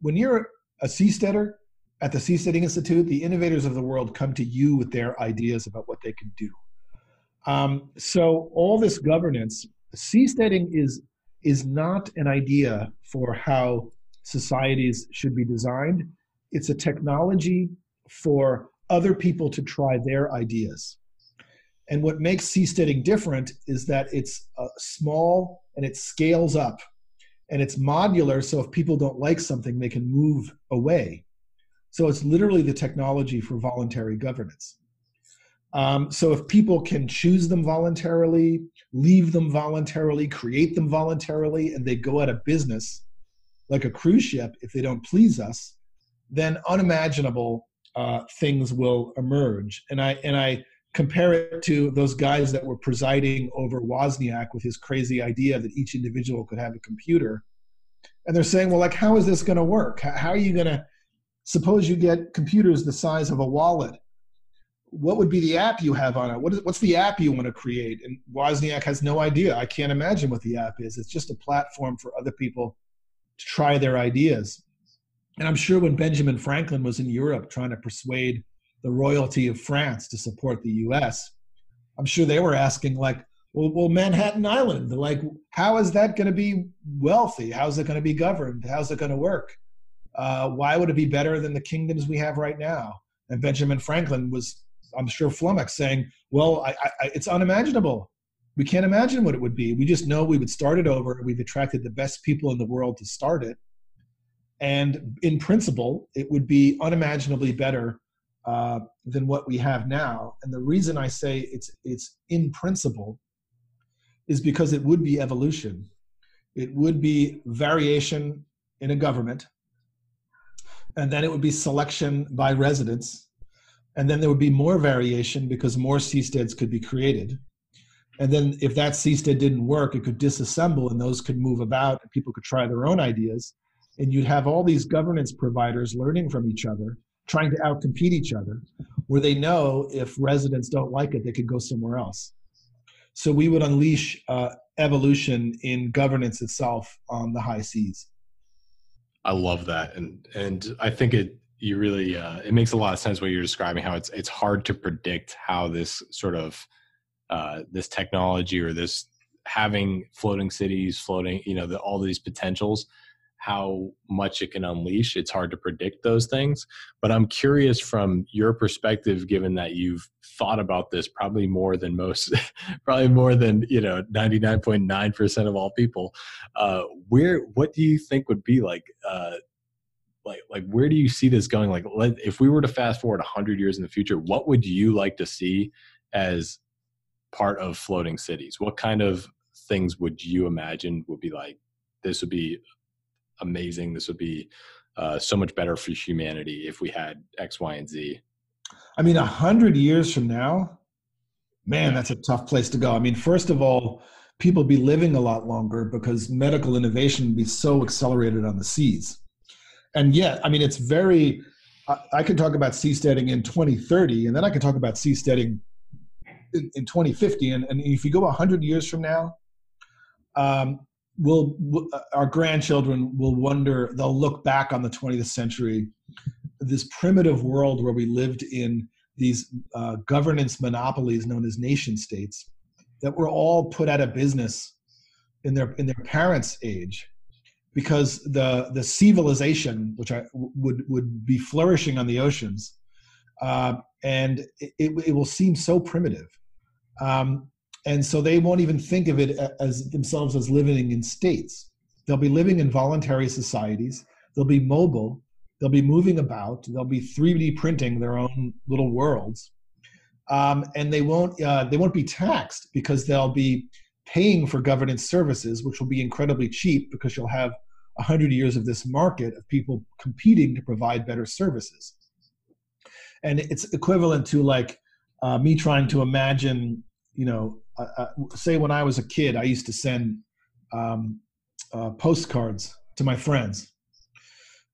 When you're a seasteader at the Seasteading Institute, the innovators of the world come to you with their ideas about what they can do. Um, so all this governance, seasteading is is not an idea for how societies should be designed. It's a technology for other people to try their ideas. And what makes seasteading different is that it's uh, small and it scales up and it's modular. So if people don't like something, they can move away. So it's literally the technology for voluntary governance. Um, so if people can choose them voluntarily, leave them voluntarily, create them voluntarily, and they go out of business, like a cruise ship, if they don't please us, then unimaginable uh, things will emerge. And I and I compare it to those guys that were presiding over Wozniak with his crazy idea that each individual could have a computer. And they're saying, well, like, how is this going to work? How are you going to, suppose you get computers the size of a wallet? What would be the app you have on it? What is, what's the app you want to create? And Wozniak has no idea. I can't imagine what the app is. It's just a platform for other people to try their ideas. And I'm sure when Benjamin Franklin was in Europe trying to persuade the royalty of France to support the U.S. I'm sure they were asking like, well, well Manhattan Island, like, how is that going to be wealthy? How's it going to be governed? How's it going to work? Uh, why would it be better than the kingdoms we have right now? And Benjamin Franklin was, I'm sure, flummoxed, saying, well, I, I, it's unimaginable. We can't imagine what it would be. We just know we would start it over. We've attracted the best people in the world to start it. And in principle, it would be unimaginably better uh, than what we have now. And the reason I say it's it's in principle is because it would be evolution. It would be variation in a government, and then it would be selection by residents, and then there would be more variation because more seasteads could be created. And then if that seastead didn't work, it could disassemble and those could move about and people could try their own ideas. And you'd have all these governance providers learning from each other trying to outcompete each other, where they know if residents don't like it, they could go somewhere else. So we would unleash uh, evolution in governance itself on the high seas.
I love that, and and I think it you really uh, it makes a lot of sense what you're describing. How it's it's hard to predict how this sort of uh, this technology or this having floating cities, floating you know the, all these potentials how much it can unleash. It's hard to predict those things. But I'm curious from your perspective, given that you've thought about this probably more than most, [LAUGHS] probably more than, you know, 99.9% of all people, uh, where, what do you think would be like, uh, like like where do you see this going? Like, let, if we were to fast forward hundred years in the future, what would you like to see as part of floating cities? What kind of things would you imagine would be like? This would be amazing. This would be uh, so much better for humanity if we had X, Y, and Z.
I mean, a hundred years from now, man, that's a tough place to go. I mean, first of all, people be living a lot longer because medical innovation would be so accelerated on the seas. And yet, I mean, it's very. I, I can talk about seasteading in 2030, and then I can talk about seasteading in, in 2050. And, and if you go 100 years from now, um, we'll, we'll, our grandchildren will wonder. They'll look back on the 20th century, this primitive world where we lived in these uh, governance monopolies known as nation states that were all put out of business in their in their parents' age because the the civilization which I would would be flourishing on the oceans uh, and it, it will seem so primitive. Um, and so they won't even think of it as themselves as living in states. They'll be living in voluntary societies. They'll be mobile. They'll be moving about. They'll be 3d printing their own little worlds. Um, and they won't uh, they won't be taxed because they'll be paying for governance services which will be incredibly cheap because you'll have 100 years of this market of people competing to provide better services. And it's equivalent to like uh, me trying to imagine you know uh, uh say when i was a kid i used to send um, uh, postcards to my friends.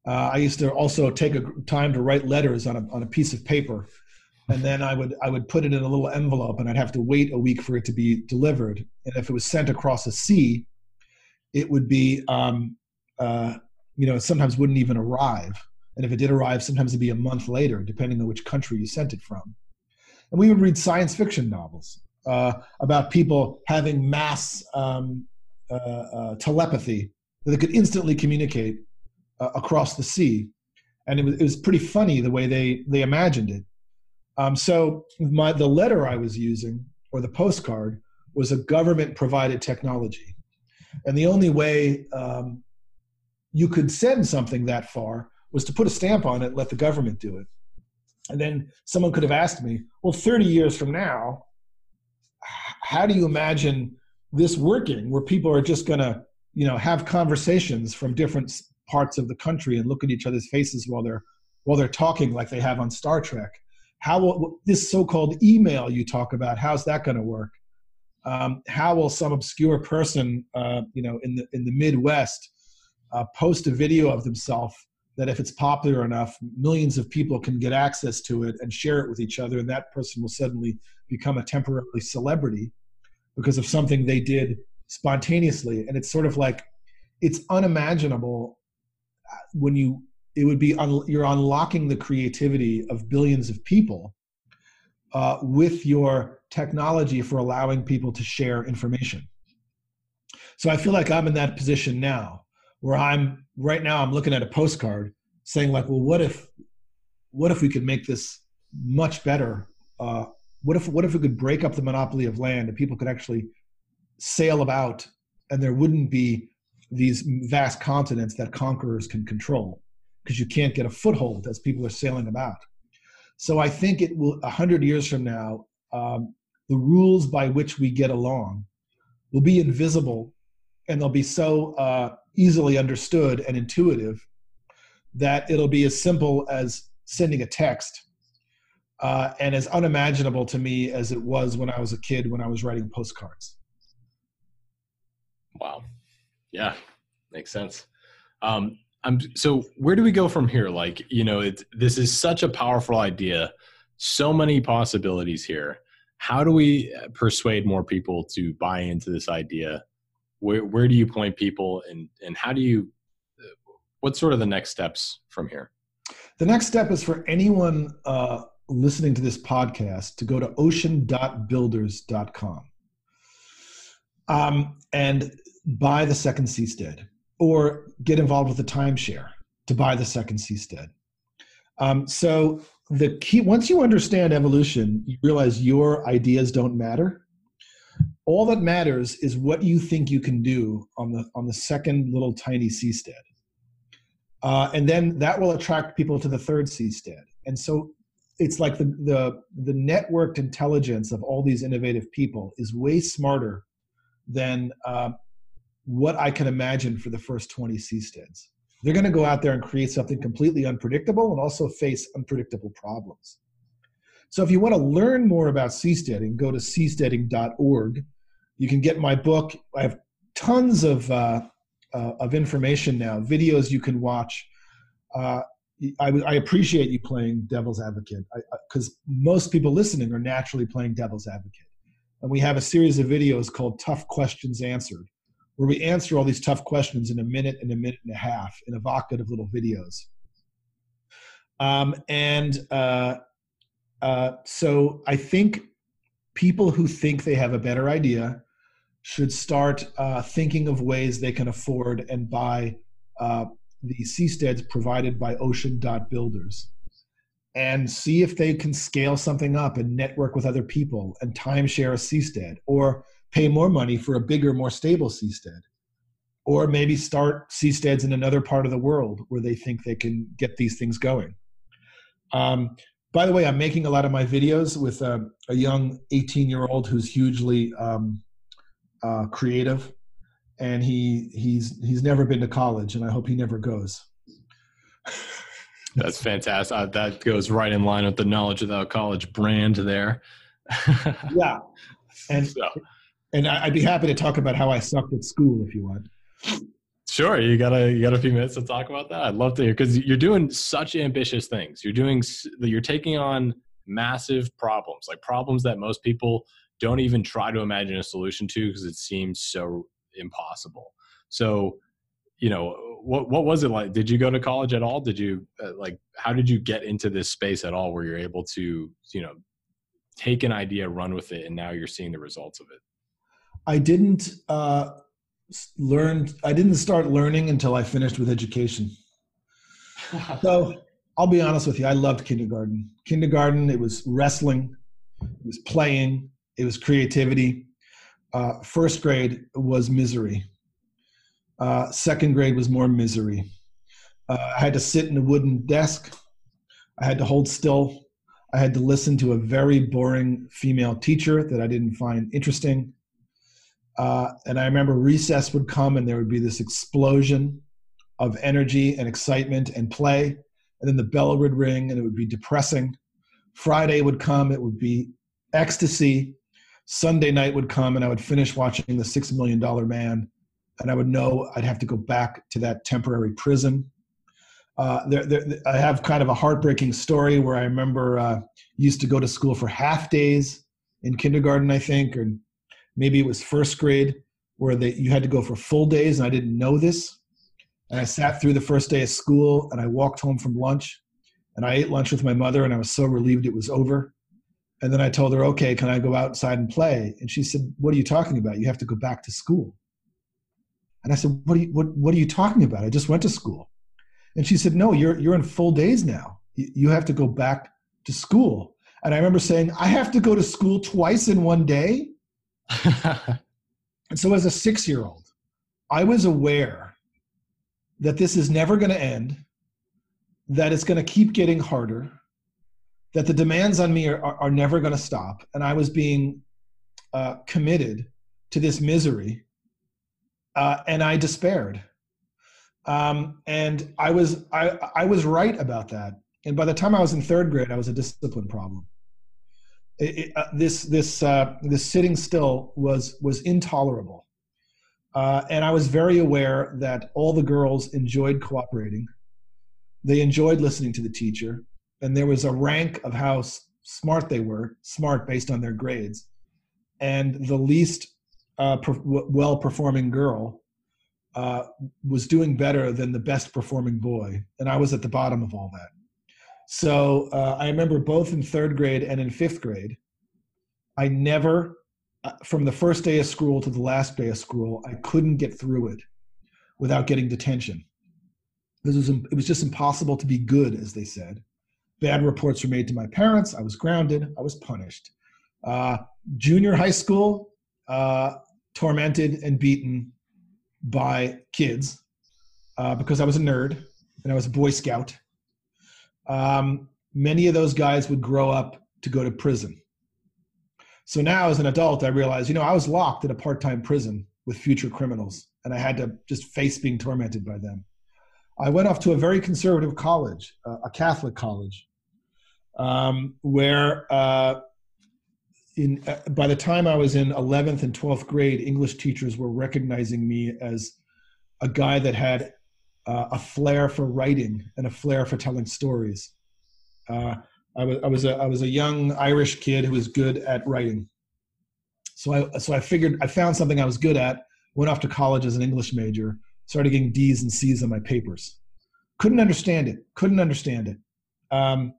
Uh, I used to also take a time to write letters on a, on a piece of paper, and then I would I would put it in a little envelope, and I'd have to wait a week for it to be delivered. And if it was sent across a sea, it would be um, uh, you know sometimes wouldn't even arrive, and if it did arrive, sometimes it'd be a month later, depending on which country you sent it from. And we would read science fiction novels uh, about people having mass um, uh, uh telepathy that they could instantly communicate uh, across the sea, and it was it was pretty funny the way they they imagined it. Um, so my the letter I was using or the postcard was a government provided technology, and the only way um, you could send something that far was to put a stamp on it, let the government do it. And then someone could have asked me, well, 30 years from now, how do you imagine this working where people are just going to, you know, have conversations from different parts of the country and look at each other's faces while they're while they're talking like they have on Star Trek. How will this so-called email you talk about? How's that going to work? Um, how will some obscure person, uh, you know, in the in the Midwest, uh, post a video of themselves that, if it's popular enough, millions of people can get access to it and share it with each other, and that person will suddenly become a temporary celebrity because of something they did spontaneously. And it's sort of like it's unimaginable when you it would be un, you're unlocking the creativity of billions of people uh, with your technology for allowing people to share information. So I feel like I'm in that position now, where I'm right now. I'm looking at a postcard saying like, well, what if, what if we could make this much better? Uh, what if what if we could break up the monopoly of land and people could actually sail about, and there wouldn't be these vast continents that conquerors can control because you can't get a foothold as people are sailing about. So I think it will, a hundred years from now, um, the rules by which we get along will be invisible and they'll be so uh, easily understood and intuitive that it'll be as simple as sending a text uh, and as unimaginable to me as it was when I was a kid when I was writing postcards.
Wow. Yeah, makes sense. Um, I'm so where do we go from here? Like, you know, it, this is such a powerful idea, so many possibilities here. How do we uh, persuade more people to buy into this idea? Where where do you point people, and and how do you? What's sort of the next steps from here?
The next step is for anyone uh, listening to this podcast to go to ocean.builders.com um, and buy the second seastead or get involved with a timeshare to buy the second seastead. Um, so the key once you understand evolution, you realize your ideas don't matter. All that matters is what you think you can do on the on the second little tiny seastead. Uh, and then that will attract people to the third seastead. And so it's like the, the, the networked intelligence of all these innovative people is way smarter than uh, what I can imagine for the first 20 seasteads. They're going to go out there and create something completely unpredictable and also face unpredictable problems. So if you want to learn more about seasteading, go to seasteading.org. You can get my book. I have tons of uh, uh, of information now, videos you can watch. Uh, I, I, appreciate you playing devil's advocate because most people listening are naturally playing devil's advocate. And we have a series of videos called Tough Questions Answered, where we answer all these tough questions in a minute and a minute and a half in evocative little videos. Um, and uh, uh, so I think people who think they have a better idea should start uh, thinking of ways they can afford and buy uh, the seasteads provided by Ocean Dot Builders, and see if they can scale something up and network with other people and timeshare a seastead or pay more money for a bigger, more stable seastead. Or maybe start seasteads in another part of the world where they think they can get these things going. Um, by the way, I'm making a lot of my videos with a, a young 18 year old who's hugely um, uh, creative, and he he's he's never been to college, and I hope he never goes.
That's fantastic. Uh, that goes right in line with the knowledge without college brand there. [LAUGHS]
yeah, and so. and I'd be happy to talk about how I sucked at school if you want.
Sure, you got a you got a few minutes to talk about that. I'd love to hear because you're doing such ambitious things. You're doing you're taking on massive problems, like problems that most people don't even try to imagine a solution to because it seems so impossible. So, you know, what what was it like? Did you go to college at all? Did you uh, like how did you get into this space at all where you're able to, you know, take an idea, run with it and now you're seeing the results of it?
I didn't uh learn I didn't start learning until I finished with education. [LAUGHS] so, I'll be honest with you, I loved kindergarten. Kindergarten, it was wrestling, it was playing, it was creativity. Uh, first grade was misery. Uh, second grade was more misery. Uh, I had to sit in a wooden desk. I had to hold still. I had to listen to a very boring female teacher that I didn't find interesting. Uh, and I remember recess would come and there would be this explosion of energy and excitement and play. And then the bell would ring and it would be depressing. Friday would come, it would be ecstasy. Sunday night would come and I would finish watching The Six Million Dollar Man, and I would know I'd have to go back to that temporary prison. Uh, there, there, I have kind of a heartbreaking story where I remember uh, used to go to school for half days in kindergarten, I think, or maybe it was first grade, where they, you had to go for full days, and I didn't know this. And I sat through the first day of school, and I walked home from lunch, and I ate lunch with my mother, and I was so relieved it was over. And then I told her, okay, can I go outside and play? And she said, what are you talking about? You have to go back to school. And I said, what are you, what, what are you talking about? I just went to school. And she said, no, you're, you're in full days now. You have to go back to school. And I remember saying, I have to go to school twice in one day. [LAUGHS] and so as a six year old, I was aware that this is never going to end, that it's going to keep getting harder, that the demands on me are, are, are never going to stop. And I was being uh, committed to this misery. Uh, and I despaired. Um, and I was, I, I was right about that. And by the time I was in third grade, I was a discipline problem. It, it, uh, this, this, uh, this sitting still was, was intolerable. Uh, and I was very aware that all the girls enjoyed cooperating. They enjoyed listening to the teacher and there was a rank of how smart they were, smart based on their grades, and the least uh, per- well performing girl uh, was doing better than the best performing boy, and I was at the bottom of all that. So uh, I remember both in third grade and in fifth grade, I never, uh, from the first day of school to the last day of school, I couldn't get through it without getting detention. This was it was just impossible to be good, as they said. Bad reports were made to my parents. I was grounded. I was punished. Uh, junior high school, uh, tormented and beaten by kids uh, because I was a nerd. and I was a Boy Scout. Um, many of those guys would grow up to go to prison. So now, as an adult, I realized, you know, I was locked in a part time prison with future criminals, and I had to just face being tormented by them. I went off to a very conservative college, uh, a Catholic college, um, where uh, in, uh, by the time I was in 11th and 12th grade, English teachers were recognizing me as a guy that had uh, a flair for writing and a flair for telling stories. Uh, I was I was a I was a young Irish kid who was good at writing. So I so I figured I found something I was good at. Went off to college as an English major. Started getting D's and C's on my papers. Couldn't understand it. Couldn't understand it. Um,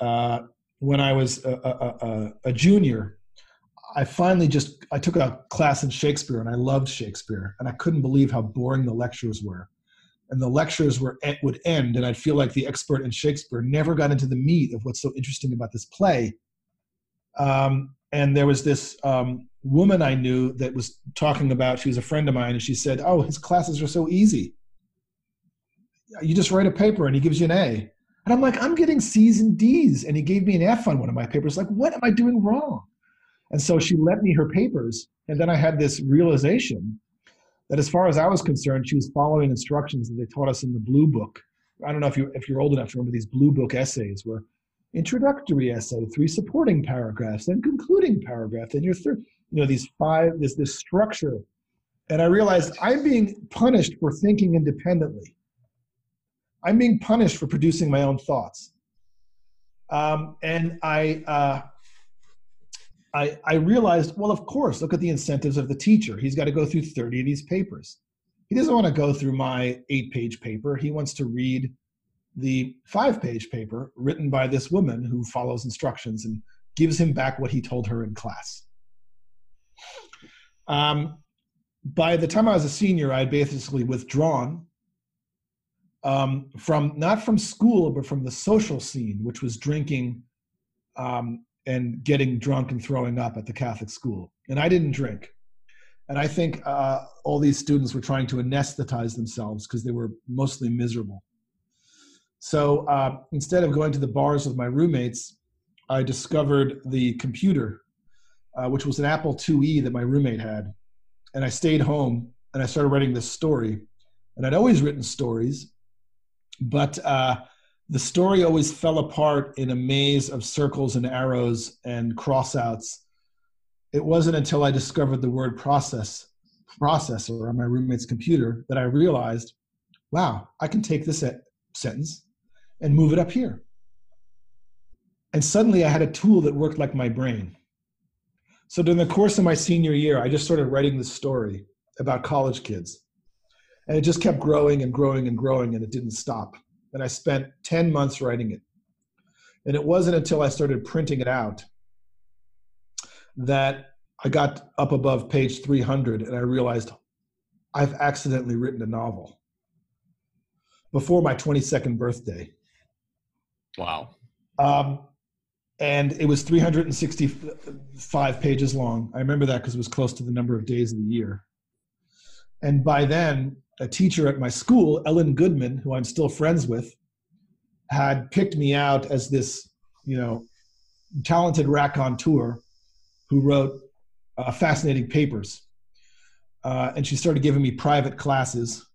uh, when I was a, a, a, a junior, I finally just I took a class in Shakespeare and I loved Shakespeare and I couldn't believe how boring the lectures were. And the lectures were would end and i'd feel like the expert in shakespeare never got into the meat of what's so interesting about this play. Um, and there was this um, woman i knew that was talking about she was a friend of mine and she said oh his classes are so easy. You just write a paper and he gives you an a and i'm like i'm getting c's and d's and he gave me an f on one of my papers like what am i doing wrong and so she lent me her papers and then i had this realization that as far as I was concerned, she was following instructions that they taught us in the Blue Book. I don't know if you if you're old enough to remember these Blue Book essays, where introductory essay, three supporting paragraphs, then concluding paragraph, then your third. You know these five. There's this structure, and I realized I'm being punished for thinking independently. I'm being punished for producing my own thoughts, um, and I. Uh, I, I realized, well, of course, look at the incentives of the teacher. He's got to go through 30 of these papers. He doesn't want to go through my eight page paper. He wants to read the five page paper written by this woman who follows instructions and gives him back what he told her in class. Um, by the time I was a senior, I had basically withdrawn um, from not from school, but from the social scene, which was drinking um, and getting drunk and throwing up at the Catholic school. And I didn't drink. And I think uh, all these students were trying to anesthetize themselves because they were mostly miserable. So uh, instead of going to the bars with my roommates, I discovered the computer, uh, which was an Apple IIe that my roommate had. And I stayed home and I started writing this story. And I'd always written stories, but uh, the story always fell apart in a maze of circles and arrows and crossouts. It wasn't until I discovered the word process processor on my roommate's computer that I realized, wow, I can take this sentence and move it up here. And suddenly I had a tool that worked like my brain. So during the course of my senior year, I just started writing this story about college kids. And it just kept growing and growing and growing, and it didn't stop and I spent 10 months writing it. And it wasn't until I started printing it out that I got up above page 300 and I realized I've accidentally written a novel before my 22nd birthday.
Wow.
Um, and it was 365 pages long. I remember that because it was close to the number of days of the year. And by then, a teacher at my school, Ellen Goodman, who I'm still friends with, had picked me out as this, you know, talented raconteur who wrote uh, fascinating papers. Uh, and she started giving me private classes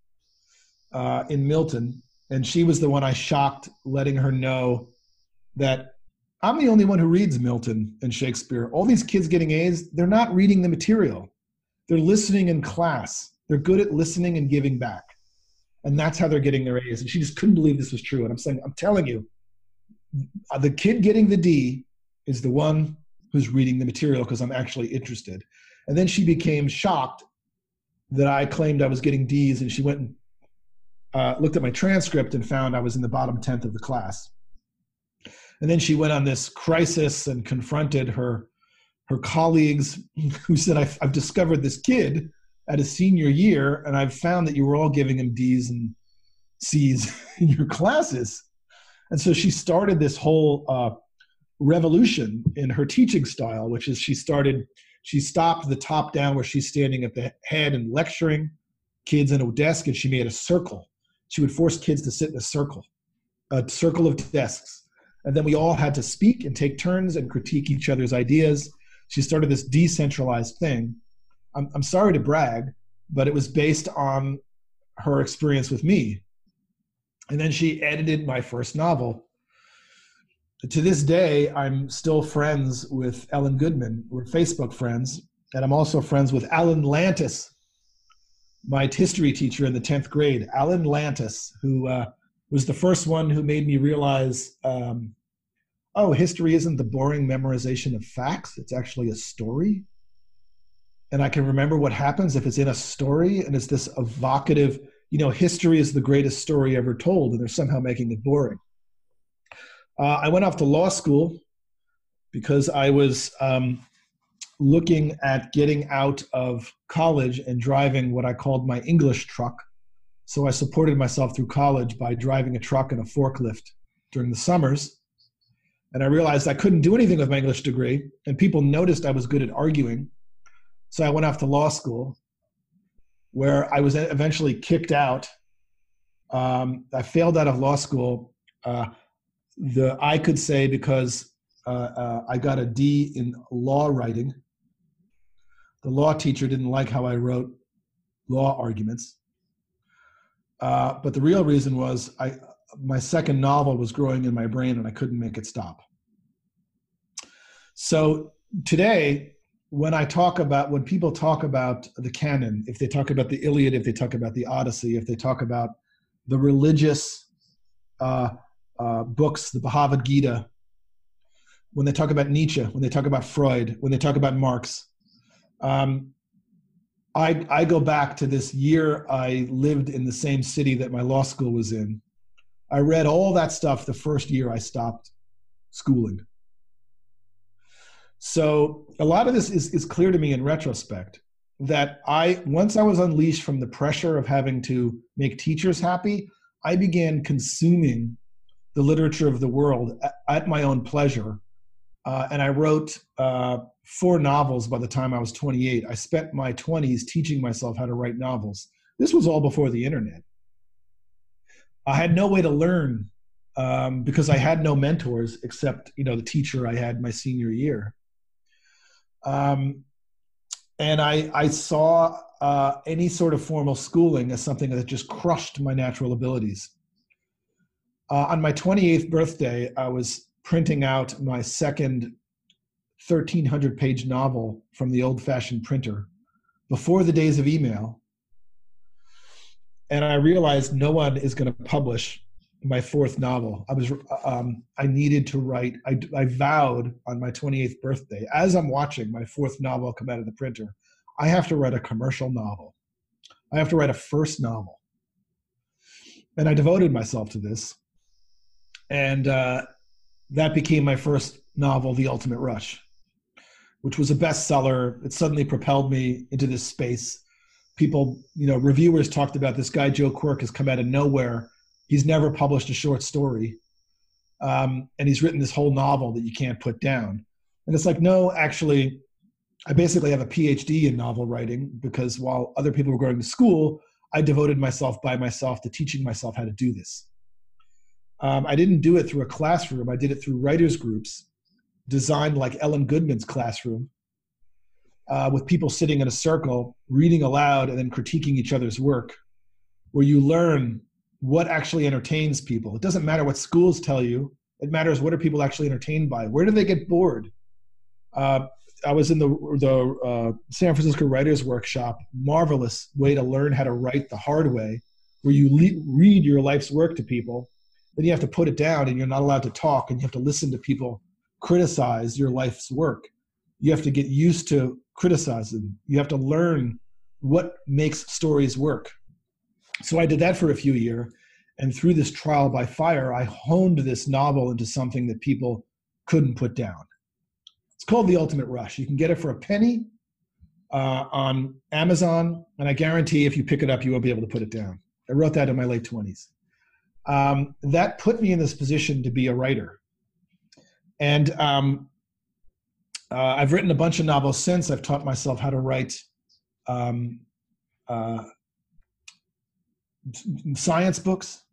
uh, in Milton. And she was the one I shocked, letting her know that I'm the only one who reads Milton and Shakespeare. All these kids getting A's, they're not reading the material, they're listening in class. They're good at listening and giving back. And that's how they're getting their A's. And she just couldn't believe this was true. And I'm saying, I'm telling you, the kid getting the D is the one who's reading the material because I'm actually interested. And then she became shocked that I claimed I was getting D's, and she went and uh, looked at my transcript and found I was in the bottom tenth of the class. And then she went on this crisis and confronted her her colleagues, who said, "I've, I've discovered this kid at a senior year, and I've found that you were all giving him D's and C's [LAUGHS] in your classes. And so she started this whole uh, revolution in her teaching style, which is she started, she stopped the top down where she's standing at the head and lecturing kids in a desk, and she made a circle. she would force kids to sit in a circle, a circle of desks. And then we all had to speak and take turns and critique each other's ideas. She started this decentralized thing. I'm, I'm sorry to brag, but it was based on her experience with me. And then she edited my first novel. To this day, I'm still friends with Ellen Goodman. We're Facebook friends. And I'm also friends with Alan Lantis, my history teacher in the 10th grade, Alan Lantis, who uh, was the first one who made me realize um, oh, history isn't the boring memorization of facts, it's actually a story. And I can remember what happens if it's in a story and it's this evocative, you know, history is the greatest story ever told, and they're somehow making it boring. Uh, I went off to law school because I was um, looking at getting out of college and driving what I called my English truck. So I supported myself through college by driving a truck and a forklift during the summers. And I realized I couldn't do anything with my English degree, and people noticed I was good at arguing. So I went off to law school, where I was eventually kicked out. Um, I failed out of law school. Uh, the I could say because uh, uh, I got a D in law writing, the law teacher didn't like how I wrote law arguments. Uh, but the real reason was I, my second novel was growing in my brain and I couldn't make it stop. So today, when I talk about, when people talk about the canon, if they talk about the Iliad, if they talk about the Odyssey, if they talk about the religious uh, uh, books, the Bhagavad Gita, when they talk about Nietzsche, when they talk about Freud, when they talk about Marx, um, I, I go back to this year I lived in the same city that my law school was in. I read all that stuff the first year I stopped schooling. So a lot of this is, is clear to me in retrospect that I once I was unleashed from the pressure of having to make teachers happy, I began consuming the literature of the world at, at my own pleasure uh, and I wrote uh, four novels by the time I was 28. I spent my 20s teaching myself how to write novels. This was all before the internet. I had no way to learn um, because I had no mentors except you know the teacher I had my senior year. Um, and I I saw uh, any sort of formal schooling as something that just crushed my natural abilities. Uh, on my 28th birthday, I was printing out my second 1300 page novel from the old fashioned printer before the days of email. And I realized no one is going to publish my fourth novel. I was, um, I needed to write, I, I vowed on my 28th birthday, as I'm watching my fourth novel come out of the printer, I have to write a commercial novel. I have to write a first novel. And I devoted myself to this. And uh, that became my first novel, The Ultimate Rush, which was a bestseller. It suddenly propelled me into this space. People, you know, reviewers talked about this guy, Joe Quirk, has come out of nowhere. He's never published a short story. Um, and he's written this whole novel that you can't put down. And it's like, no, actually, I basically have a PhD in novel writing because while other people were going to school, I devoted myself by myself to teaching myself how to do this. Um, I didn't do it through a classroom. I did it through writers groups, designed like Ellen Goodman's classroom, uh, with people sitting in a circle, reading aloud, and then critiquing each other's work, where you learn what actually entertains people. It doesn't matter what schools tell you. It matters what are people actually entertained by. Where do they get bored? Uh, I was in the the uh, San Francisco Writers Workshop. Marvelous way to learn how to write the hard way, where you le- read your life's work to people then you have to put it down and you're not allowed to talk and you have to listen to people criticize your life's work. You have to get used to criticizing. You have to learn what makes stories work. So I did that for a few years. And through this trial by fire, I honed this novel into something that people couldn't put down. It's called The Ultimate Rush. You can get it for a penny uh, on Amazon, and I guarantee if you pick it up, you won't be able to put it down. I wrote that in my late 20s um, that put me in this position to be a writer. And um, uh, I've written a bunch of novels since. I've taught myself how to write um, uh, science books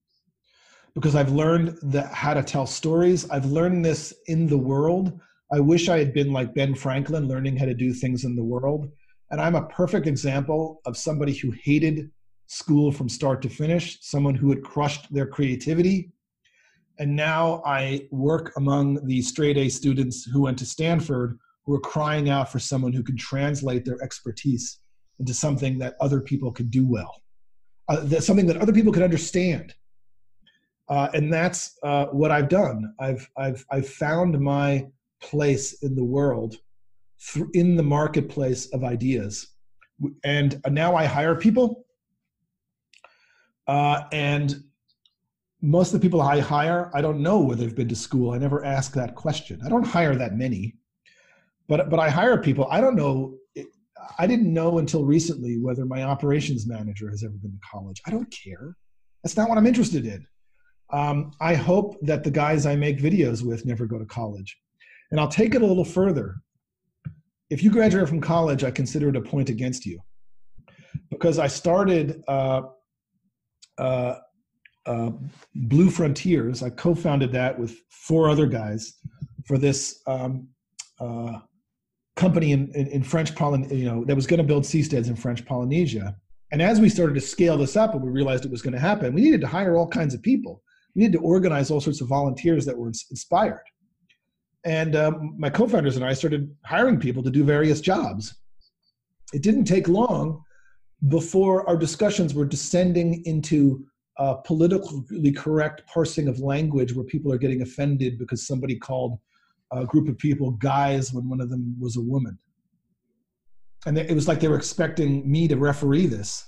because I've learned that how to tell stories. I've learned this in the world. I wish I had been like Ben Franklin, learning how to do things in the world. And I'm a perfect example of somebody who hated school from start to finish, someone who had crushed their creativity. And now I work among the straight A students who went to Stanford who are crying out for someone who can translate their expertise into something that other people could do well, uh, that something that other people could understand. Uh, and that's uh, what I've done. I've, I've, I've found my place in the world, th- in the marketplace of ideas. And now I hire people. Uh, and most of the people I hire, I don't know where they've been to school. I never ask that question. I don't hire that many. But, but I hire people. I don't know I didn't know until recently whether my operations manager has ever been to college. I don't care. That's not what I'm interested in. Um, I hope that the guys I make videos with never go to college. And I'll take it a little further. If you graduate from college, I consider it a point against you because I started uh, uh, uh, Blue Frontiers. I co founded that with four other guys for this um, uh, company in, in, in French Polynesia, you know, that was going to build seasteads in French Polynesia. And as we started to scale this up and we realized it was going to happen, we needed to hire all kinds of people. We needed to organize all sorts of volunteers that were inspired. And um, my co founders and I started hiring people to do various jobs. It didn't take long before our discussions were descending into politically correct parsing of language where people are getting offended because somebody called a group of people guys when one of them was a woman. And it was like they were expecting me to referee this.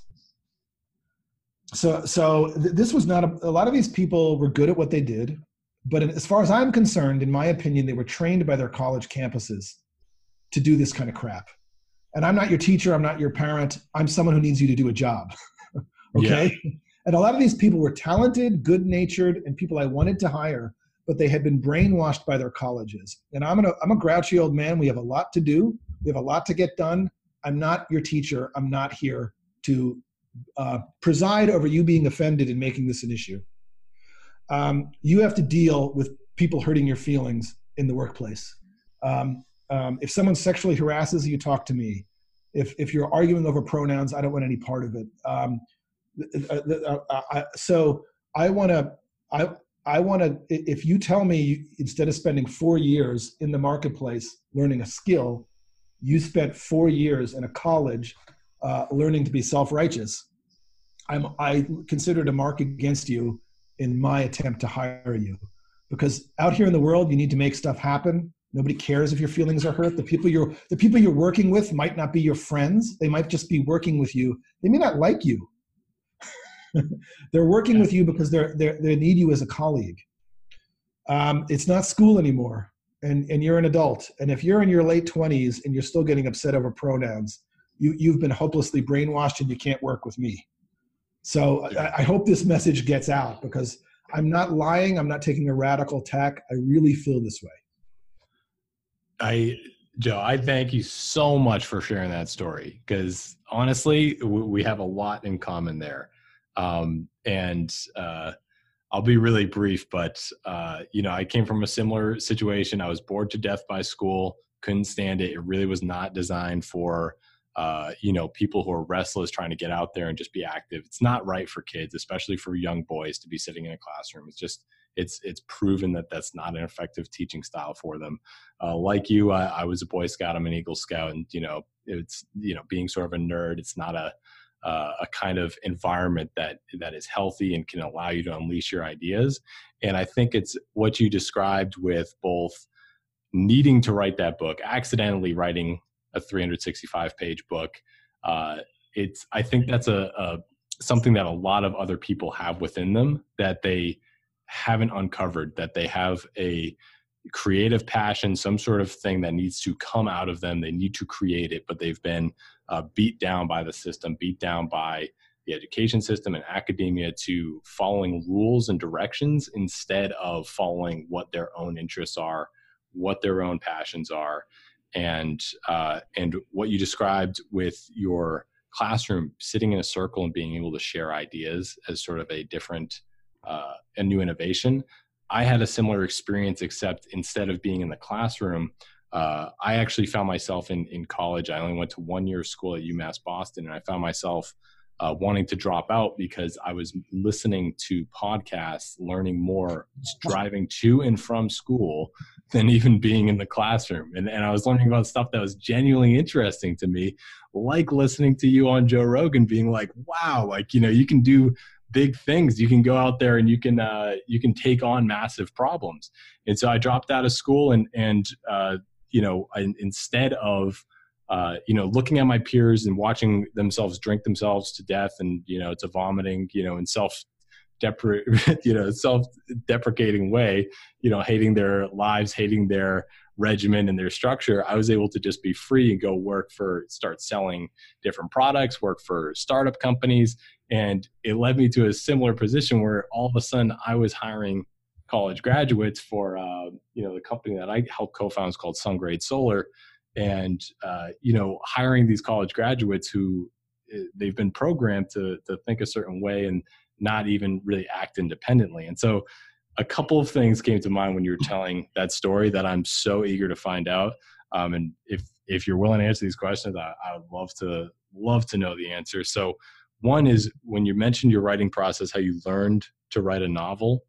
So, so th- this was not a, a lot of these people were good at what they did, but as far as I'm concerned, in my opinion, they were trained by their college campuses to do this kind of crap. And I'm not your teacher. I'm not your parent. I'm someone who needs you to do a job. [LAUGHS] okay. Yeah. And a lot of these people were talented, good natured, and people I wanted to hire but they had been brainwashed by their colleges. And I'm, gonna, I'm a grouchy old man. We have a lot to do. We have a lot to get done. I'm not your teacher. I'm not here to uh, preside over you being offended and making this an issue. Um, you have to deal with people hurting your feelings in the workplace. Um, um, if someone sexually harasses you, talk to me. If, if you're arguing over pronouns, I don't want any part of it. Um, uh, uh, uh, so I want to, I, I want to, if you tell me instead of spending four years in the marketplace learning a skill, you spent four years in a college uh, learning to be self righteous, I'm, I consider it a mark against you in my attempt to hire you. Because out here in the world, you need to make stuff happen. Nobody cares if your feelings are hurt. The people you're the people you're working with might not be your friends. They might just be working with you. They may not like you. [LAUGHS] they're working with you because they're, they're, they need you as a colleague. Um, it's not school anymore, and, and you're an adult. And if you're in your late 20s and you're still getting upset over pronouns, you, you've been hopelessly brainwashed and you can't work with me. So I, I hope this message gets out because I'm not lying. I'm not taking a radical tack. I really feel this way.
I Joe, I thank you so much for sharing that story because honestly, we have a lot in common there. Um, and uh, I'll be really brief, but uh, you know, I came from a similar situation. I was bored to death by school, couldn't stand it. It really was not designed for uh, you know people who are restless trying to get out there and just be active. It's not right for kids, especially for young boys, to be sitting in a classroom. It's just it's it's proven that that's not an effective teaching style for them. Uh, like you, I, I was a Boy Scout. I'm an Eagle Scout, and you know, it's you know, being sort of a nerd. It's not a uh, a kind of environment that that is healthy and can allow you to unleash your ideas. And I think it's what you described with both needing to write that book, accidentally writing a 365 page book. Uh, it's I think that's a, a something that a lot of other people have within them that they haven't uncovered. That they have a creative passion, some sort of thing that needs to come out of them. They need to create it, but they've been uh, beat down by the system, beat down by the education system and academia to following rules and directions instead of following what their own interests are, what their own passions are, and uh, and what you described with your classroom, sitting in a circle and being able to share ideas as sort of a different, uh, a new innovation. I had a similar experience, except instead of being in the classroom, uh, I actually found myself in in college. I only went to one year of school at UMass Boston, and I found myself uh, wanting to drop out because I was listening to podcasts, learning more, [LAUGHS] driving to and from school than even being in the classroom. And, and I was learning about stuff that was genuinely interesting to me, like listening to you on Joe Rogan, being like, wow, like, you know, you can do big things. You can go out there and you can, uh, you can take on massive problems. And so I dropped out of school and, and, uh, you know, I, instead of, uh, you know, looking at my peers and watching themselves drink themselves to death and, you know, to vomiting, you know, in self [LAUGHS] you know, self deprecating way, you know, hating their lives, hating their regimen and their structure, I was able to just be free and go work for, start selling different products, work for startup companies. And it led me to a similar position where all of a sudden I was hiring college graduates for, uh, you know, the company that I helped co-found is called SunGrade Solar. And uh, you know hiring these college graduates who eh, they've been programmed to to think a certain way and not even really act independently. And so a couple of things came to mind when you were telling that story that i'm so eager to find out. Um, and if if you're willing to answer these questions I, I would love to love to know the answer. So one is when you mentioned your writing process how you learned to write a novel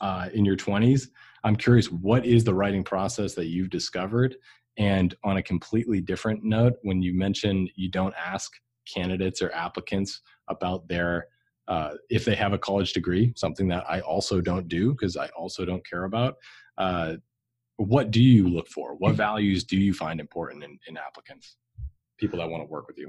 uh, in your 20s i'm curious what is the writing process that you've discovered and on a completely different note, when you mention you don't ask candidates or applicants about their uh, if they have a college degree, something that I also don't do because I also don't care about. Uh, what do you look for? What values do you find important in, in applicants, people that want to work with you?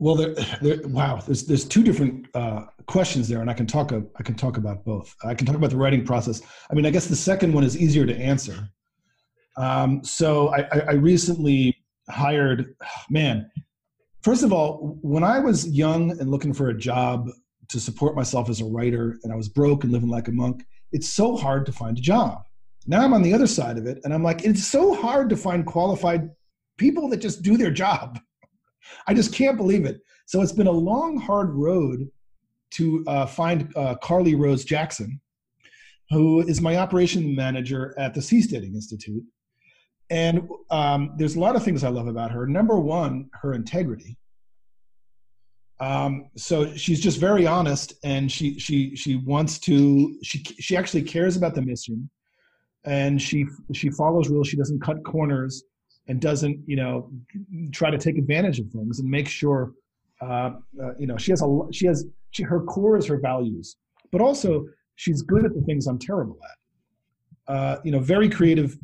Well, there, there, wow, there's there's two different uh, questions there, and I can talk I can talk about both. I can talk about the writing process. I mean, I guess the second one is easier to answer um, so I, I recently hired, man, first of all, when I was young and looking for a job to support myself as a writer and I was broke and living like a monk, it's so hard to find a job. Now I'm on the other side of it and I'm like, it's so hard to find qualified people that just do their job. I just can't believe it. So it's been a long, hard road to uh, find uh, Carly Rose Jackson, who is my operation manager at the Seasteading Institute. And um, there's a lot of things I love about her. Number one, her integrity. Um, so she's just very honest, and she she she wants to. She she actually cares about the mission, and she she follows rules. She doesn't cut corners, and doesn't you know try to take advantage of things, and make sure uh, uh, you know she has a she has she her core is her values, but also she's good at the things I'm terrible at. Uh, you know, very creative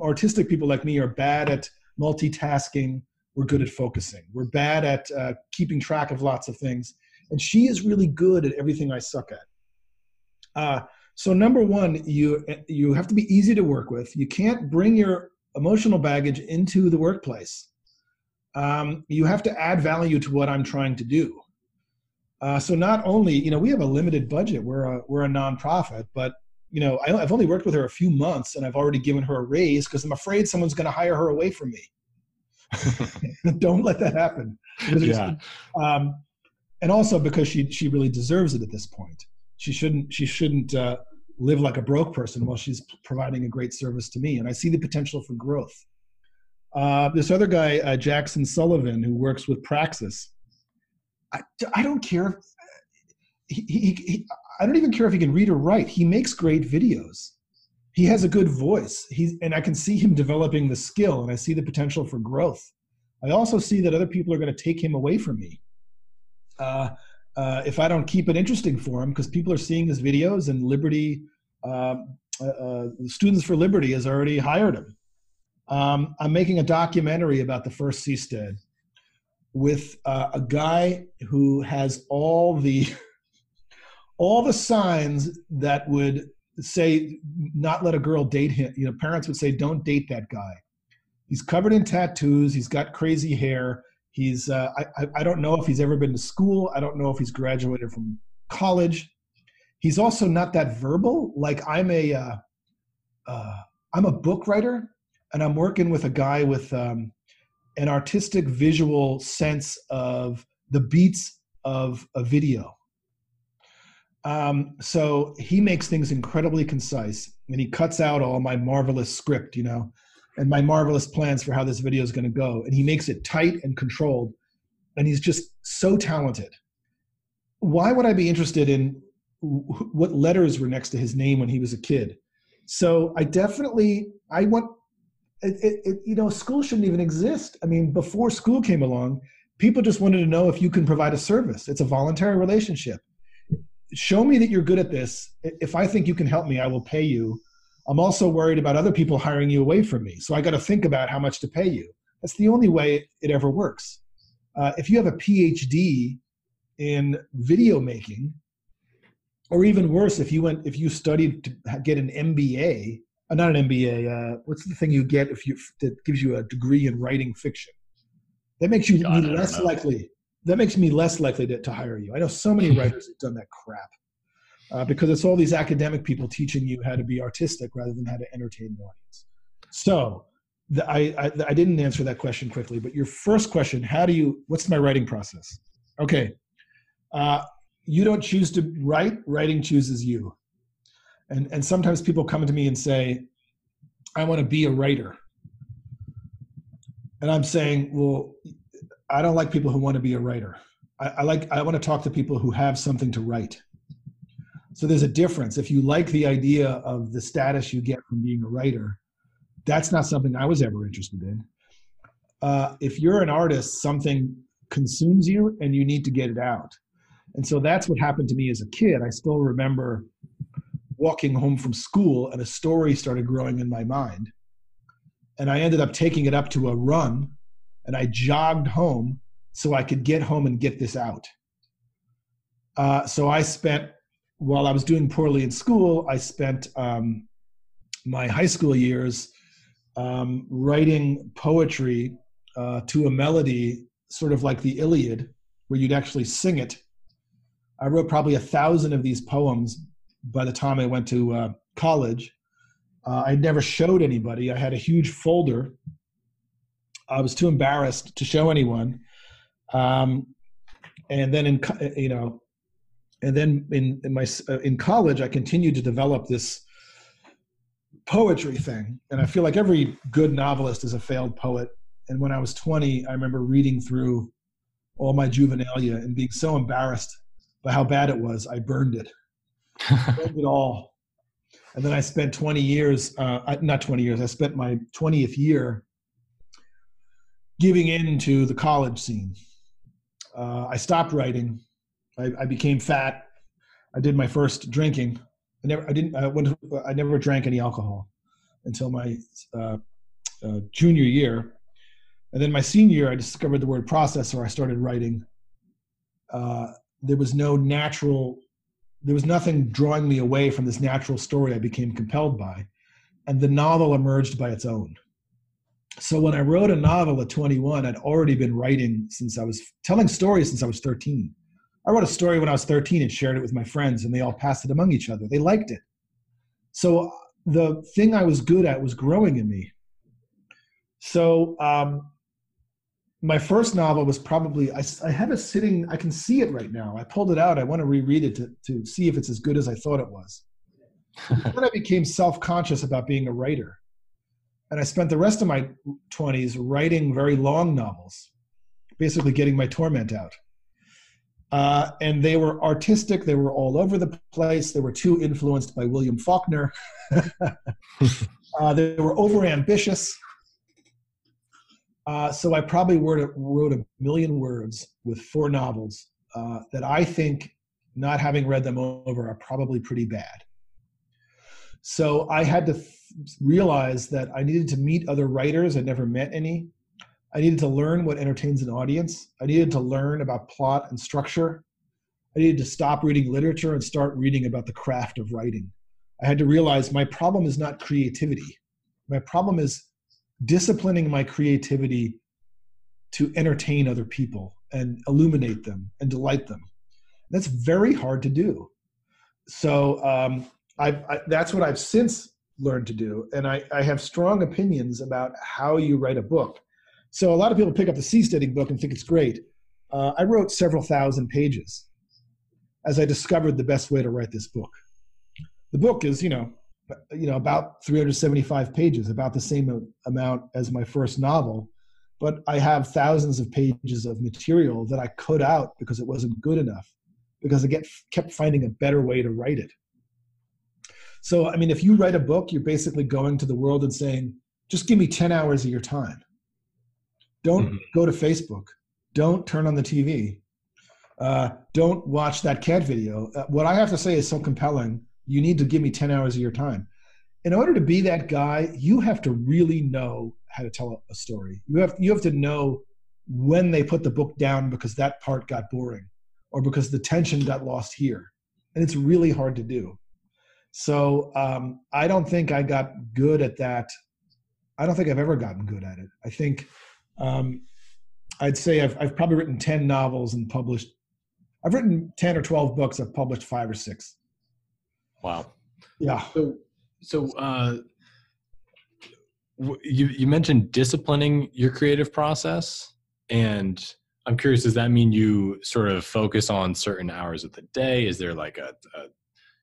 artistic people like me are bad at multitasking. We're good at focusing. We're bad at uh, keeping track of lots of things. And she is really good at everything I suck at. Uh, so number one, you you have to be easy to work with. You can't bring your emotional baggage into the workplace. Um, you have to add value to what I'm trying to do. Uh, so not only, you know, we have a limited budget. We're a we're a nonprofit, but you know, I, have only worked with her a few months and I've already given her a raise because I'm afraid someone's going to hire her away from me. [LAUGHS] Don't let that happen. Yeah. Um, and also because she she really deserves it at this point. She shouldn't she shouldn't uh, live like a broke person while she's providing a great service to me. And I see the potential for growth. Uh, this other guy, uh, Jackson Sullivan, who works with Praxis, I, I don't care. He, he, he, I don't even care if he can read or write. He makes great videos. He has a good voice. He's, and I can see him developing the skill and I see the potential for growth. I also see that other people are going to take him away from me. Uh, uh, if I don't keep it interesting for him, because people are seeing his videos and Liberty, um, uh, uh, Students for Liberty has already hired him. Um, I'm making a documentary about the first Seastead with uh, a guy who has all the [LAUGHS] all the signs that would say not let a girl date him. You know, parents would say, don't date that guy. He's covered in tattoos. He's got crazy hair. He's uh, I, I don't know if he's ever been to school. I don't know if he's graduated from college. He's also not that verbal. Like I'm a uh, uh, I'm a book writer, and I'm working with a guy with um, an artistic visual sense of the beats of a video. Um, so he makes things incredibly concise and he cuts out all my marvelous script, you know, and my marvelous plans for how this video is going to go. And he makes it tight and controlled. And he's just so talented. Why would I be interested in what letters were next to his name when he was a kid? So I definitely, I want, it, it, it, you know, school shouldn't even exist. I mean, before school came along, people just wanted to know if you can provide a service. It's a voluntary relationship show me that you're good at this. If I think you can help me, I will pay you. I'm also worried about other people hiring you away from me. So I got to think about how much to pay you. That's the only way it ever works. Uh, if you have a PhD in video making, or even worse, if you went, if you studied to get an MBA, uh, not an MBA, uh, what's the thing you get if you that gives you a degree in writing fiction? That makes you God, less likely that makes me less likely to, to hire you. I know so many [LAUGHS] writers have done that crap uh, because it's all these academic people teaching you how to be artistic rather than how to entertain the audience. So the, I, I, I didn't answer that question quickly, but your first question, how do you, what's my writing process? Okay. Uh, you don't choose to write, writing chooses you. And, and sometimes people come to me and say, I want to be a writer. And I'm saying, well, I don't like people who want to be a writer. I, I like I want to talk to people who have something to write. So there's a difference. If you like the idea of the status you get from being a writer, that's not something I was ever interested in. Uh, if you're an artist, something consumes you and you need to get it out. And so that's what happened to me as a kid. I still remember walking home from school and a story started growing in my mind. And I ended up taking it up to a run and I jogged home so I could get home and get this out. Uh, so I spent, while I was doing poorly in school, I spent um, my high school years um, writing poetry uh, to a melody, sort of like the Iliad, where you'd actually sing it. I wrote probably a thousand of these poems by the time I went to uh, college. Uh, I never showed anybody. I had a huge folder I was too embarrassed to show anyone. Um, and then in you know, and then in in my uh, in college, I continued to develop this poetry thing, and I feel like every good novelist is a failed poet. And when I was 20, I remember reading through all my juvenilia and being so embarrassed by how bad it was, I burned it. burned it all. And then I spent 20 years, uh, not 20 years, I spent my 20th year giving in to the college scene. Uh, I stopped writing. I, I, became fat. I did my first drinking. I never, I didn't, I, went, I never drank any alcohol until my uh, uh, junior year. And then my senior year, I discovered the word processor. I started writing. Uh, there was no natural, there was nothing drawing me away from this natural story I became compelled by. And the novel emerged by its own so when I wrote a novel at 21, I'd already been writing since I was telling stories since I was 13. I wrote a story when I was 13 and shared it with my friends, and they all passed it among each other. They liked it. So the thing I was good at was growing in me. So um, my first novel was probably I, I have it sitting. I can see it right now. I pulled it out. I want to reread it to to see if it's as good as I thought it was. [LAUGHS] then I became self conscious about being a writer and I spent the rest of my 20s writing very long novels, basically getting my torment out. Uh, and they were artistic, they were all over the place. They were too influenced by William Faulkner. [LAUGHS] uh, they were over ambitious. Uh, so I probably wrote, wrote a million words with four novels uh, that I think, not having read them over, are probably pretty bad. So I had to th- realize that I needed to meet other writers. I never met any. I needed to learn what entertains an audience. I needed to learn about plot and structure. I needed to stop reading literature and start reading about the craft of writing. I had to realize my problem is not creativity. My problem is disciplining my creativity to entertain other people and illuminate them and delight them. That's very hard to do. So um, I, that's what I've since learned to do, and I, I have strong opinions about how you write a book. So a lot of people pick up the seasteading book and think it's great. Uh, I wrote several thousand pages as I discovered the best way to write this book. The book is, you know, you know, about 375 pages, about the same amount as my first novel, but I have thousands of pages of material that I cut out because it wasn't good enough, because I get kept finding a better way to write it. So, I mean, if you write a book, you're basically going to the world and saying, just give me 10 hours of your time. Don't mm-hmm. go to Facebook. Don't turn on the TV. Uh, don't watch that cat video. Uh, what I have to say is so compelling. You need to give me 10 hours of your time. In order to be that guy, you have to really know how to tell a story. You have, you have to know when they put the book down because that part got boring or because the tension got lost here. And it's really hard to do. So um, I don't think I got good at that. I don't think I've ever gotten good at it. I think um, I'd say I've, I've probably written 10 novels and published I've written 10 or 12 books. I've published five or six.
Wow.
Yeah.
So, so uh, you, you mentioned disciplining your creative process. And I'm curious, does that mean you sort of focus on certain hours of the day? Is there like a, a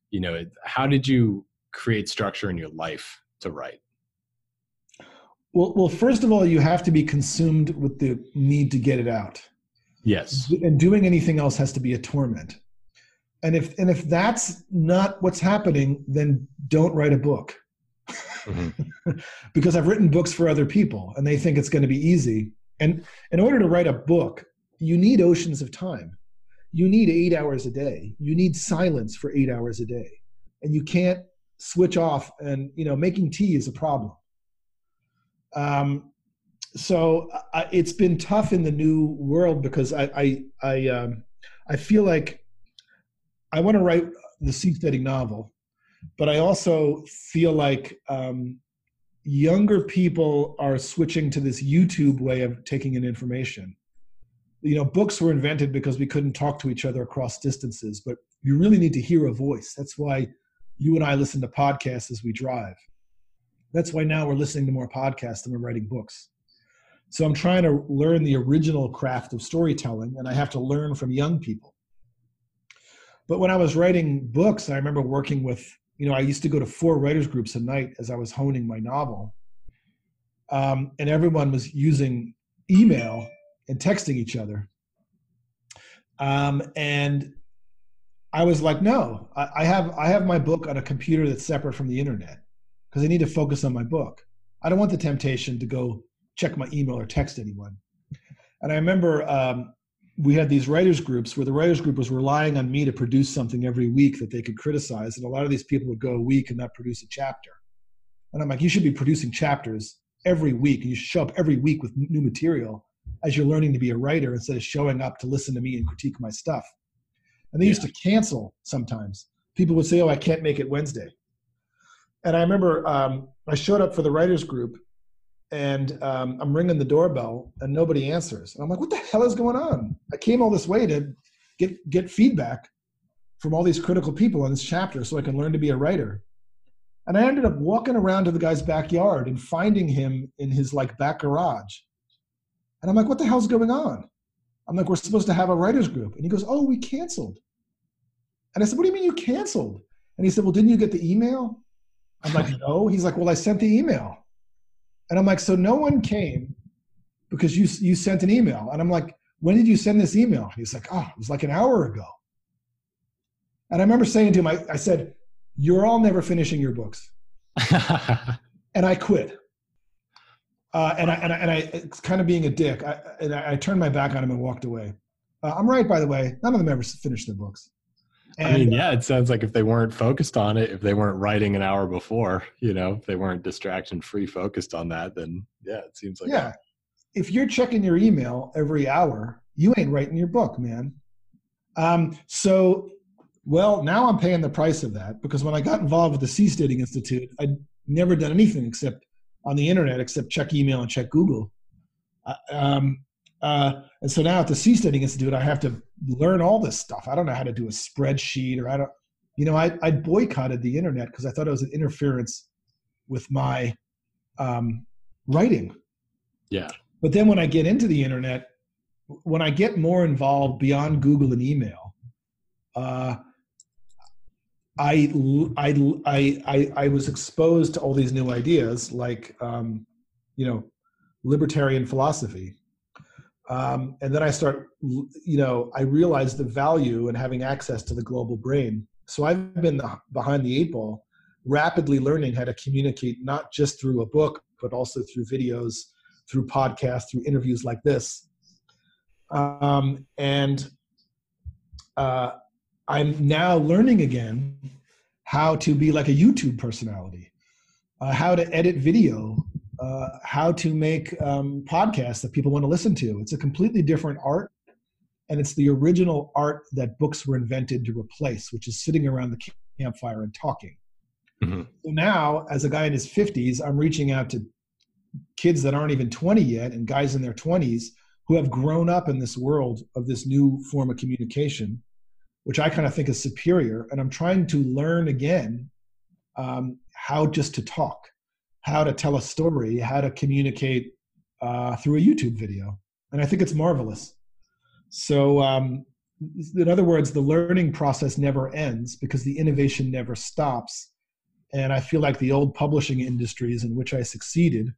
you know, how did you create structure in your life to write?
Well, well, first of all, you have to be consumed with the need to get it out.
Yes.
And doing anything else has to be a torment. And if and if that's not what's happening, then don't write a book. Mm-hmm. [LAUGHS] because I've written books for other people and they think it's going to be easy. And in order to write a book, you need oceans of time. You need eight hours a day. You need silence for eight hours a day. And you can't switch off and you know making tea is a problem. Um, so it's been tough in the new world because I I I, um, I feel like I want to write the seasteading novel, but I also feel like um, younger people are switching to this YouTube way of taking in information. You know, books were invented because we couldn't talk to each other across distances, but you really need to hear a voice. That's why you and I listen to podcasts as we drive. That's why now we're listening to more podcasts than we're writing books. So I'm trying to learn the original craft of storytelling, and I have to learn from young people. But when I was writing books, I remember working with, you know, I used to go to four writers' groups a night as I was honing my novel. Um, and everyone was using email and texting each other. Um, and I was like, no, I, I have I have my book on a computer that's separate from the internet because I need to focus on my book. I don't want the temptation to go check my email or text anyone. And I remember um, we had these writers groups where the writers group was relying on me to produce something every week that they could criticize, and a lot of these people would go a week and not produce a chapter. And I'm like, you should be producing chapters every week, you should show up every week with new material as you're learning to be a writer instead of showing up to listen to me and critique my stuff. And they yeah. used to cancel sometimes. People would say, "Oh, I can't make it Wednesday." And I remember um, I showed up for the writers group, and um, I'm ringing the doorbell and nobody answers. And I'm like, what the hell is going on? I came all this way to get get feedback from all these critical people on this chapter so I can learn to be a writer. And I ended up walking around to the guy's backyard and finding him in his like back garage. And I'm like, what the hell's going on? I'm like, we're supposed to have a writers group. And he goes, oh, we canceled. And I said, what do you mean you canceled? And he said, well, didn't you get the email? I'm like, no. He's like, well, I sent the email. And I'm like, so no one came because you you sent an email. And I'm like, when did you send this email? He's like, oh, it was like an hour ago. And I remember saying to him, I, I said, you're all never finishing your books. [LAUGHS] and I quit. Uh, and I and I, and I it's kind of being a dick. I, and I, I turned my back on him and walked away. Uh, I'm right, by the way. None of them ever finished their books.
I mean, yeah, it sounds like if they weren't focused on it, if they weren't writing an hour before, you know, if they weren't distraction free focused on that, then yeah, it seems like
yeah. If you're checking your email every hour, you ain't writing your book, man. Um, so, well, now I'm paying the price of that because when I got involved with the Seasteading Institute, I'd never done anything except on the internet except check email and check Google. Uh, um, uh, and so now at the Seasteading Institute, I have to learn all this stuff. I don't know how to do a spreadsheet or I don't, you know, I, I boycotted the internet because I thought it was an interference with my um, writing.
Yeah.
But then when I get into the internet, when I get more involved beyond Google and email, uh, I, I, I, I, I was exposed to all these new ideas like, um, you know, libertarian philosophy. Um, and then I start, you know, I realize the value in having access to the global brain. So I've been the, behind the eight ball, rapidly learning how to communicate not just through a book, but also through videos, through podcasts, through interviews like this. Um, and uh, I'm now learning again how to be like a YouTube personality, uh, how to edit video, uh, how to make um, podcasts that people want to listen to. It's a completely different art, and it's the original art that books were invented to replace, which is sitting around the campfire and talking. Mm-hmm. So now, as a guy in his 50s, I'm reaching out to kids that aren't even 20 yet and guys in their 20s who have grown up in this world of this new form of communication which I kind of think is superior. And I'm trying to learn again um, how just to talk, how to tell a story, how to communicate uh, through a YouTube video. And I think it's marvelous. So, um, in other words, the learning process never ends because the innovation never stops. And I feel like the old publishing industries in which I succeeded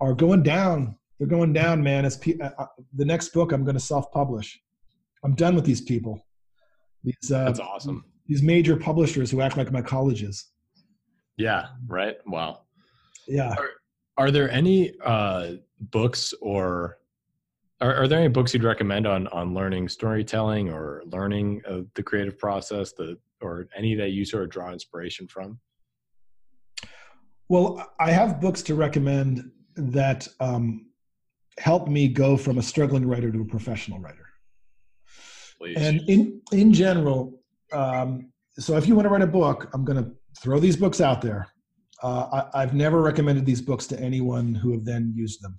are going down. They're going down, man. As pe- uh, uh the next book I'm going to self-publish. I'm done with these people.
These uh, that's awesome.
These major publishers who act like my colleges.
Yeah. Right. Wow.
Yeah.
Are, are there any uh, books or are, are, there any books you'd recommend on on learning storytelling or learning uh, the creative process, the or any that you sort of draw inspiration from?
Well, I have books to recommend that um, help me go from a struggling writer to a professional writer please. And in in general, um, so if you want to write a book, I'm going to throw these books out there. Uh, I, have never recommended these books to anyone who have then used them,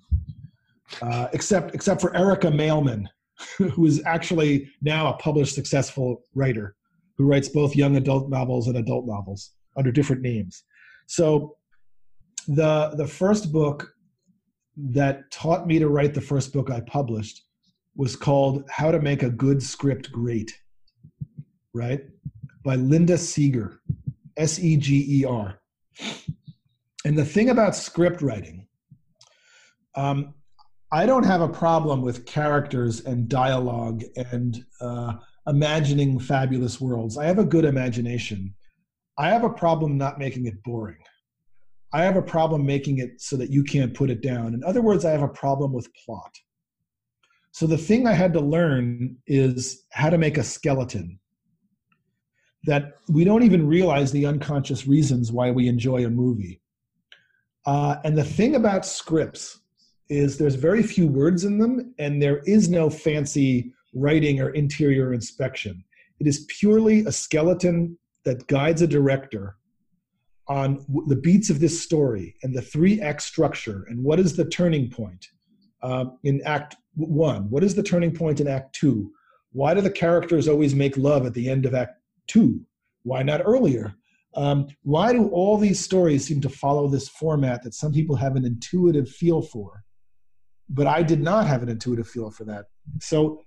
uh, except except for Erica Mailman, [LAUGHS] who is actually now a published successful writer who writes both young adult novels and adult novels under different names. So the the first book that taught me to write the first book I published was called How to Make a Good Script Great, right? By Linda Seger, S E G E R. And the thing about script writing, um, I don't have a problem with characters and dialogue and uh, imagining fabulous worlds. I have a good imagination. I have a problem not making it boring. I have a problem making it so that you can't put it down. In other words, I have a problem with plot. So the thing I had to learn is how to make a skeleton. That we don't even realize the unconscious reasons why we enjoy a movie. Uh, and the thing about scripts is there's very few words in them, and there is no fancy writing or interior inspection. It is purely a skeleton that guides a director on the beats of this story and the three act structure and what is the turning point uh, in act one? What is the turning point in Act two? Why do the characters always make love at the end of Act two? Why not earlier? Um, why do all these stories seem to follow this format that some people have an intuitive feel for? But I did not have an intuitive feel for that. So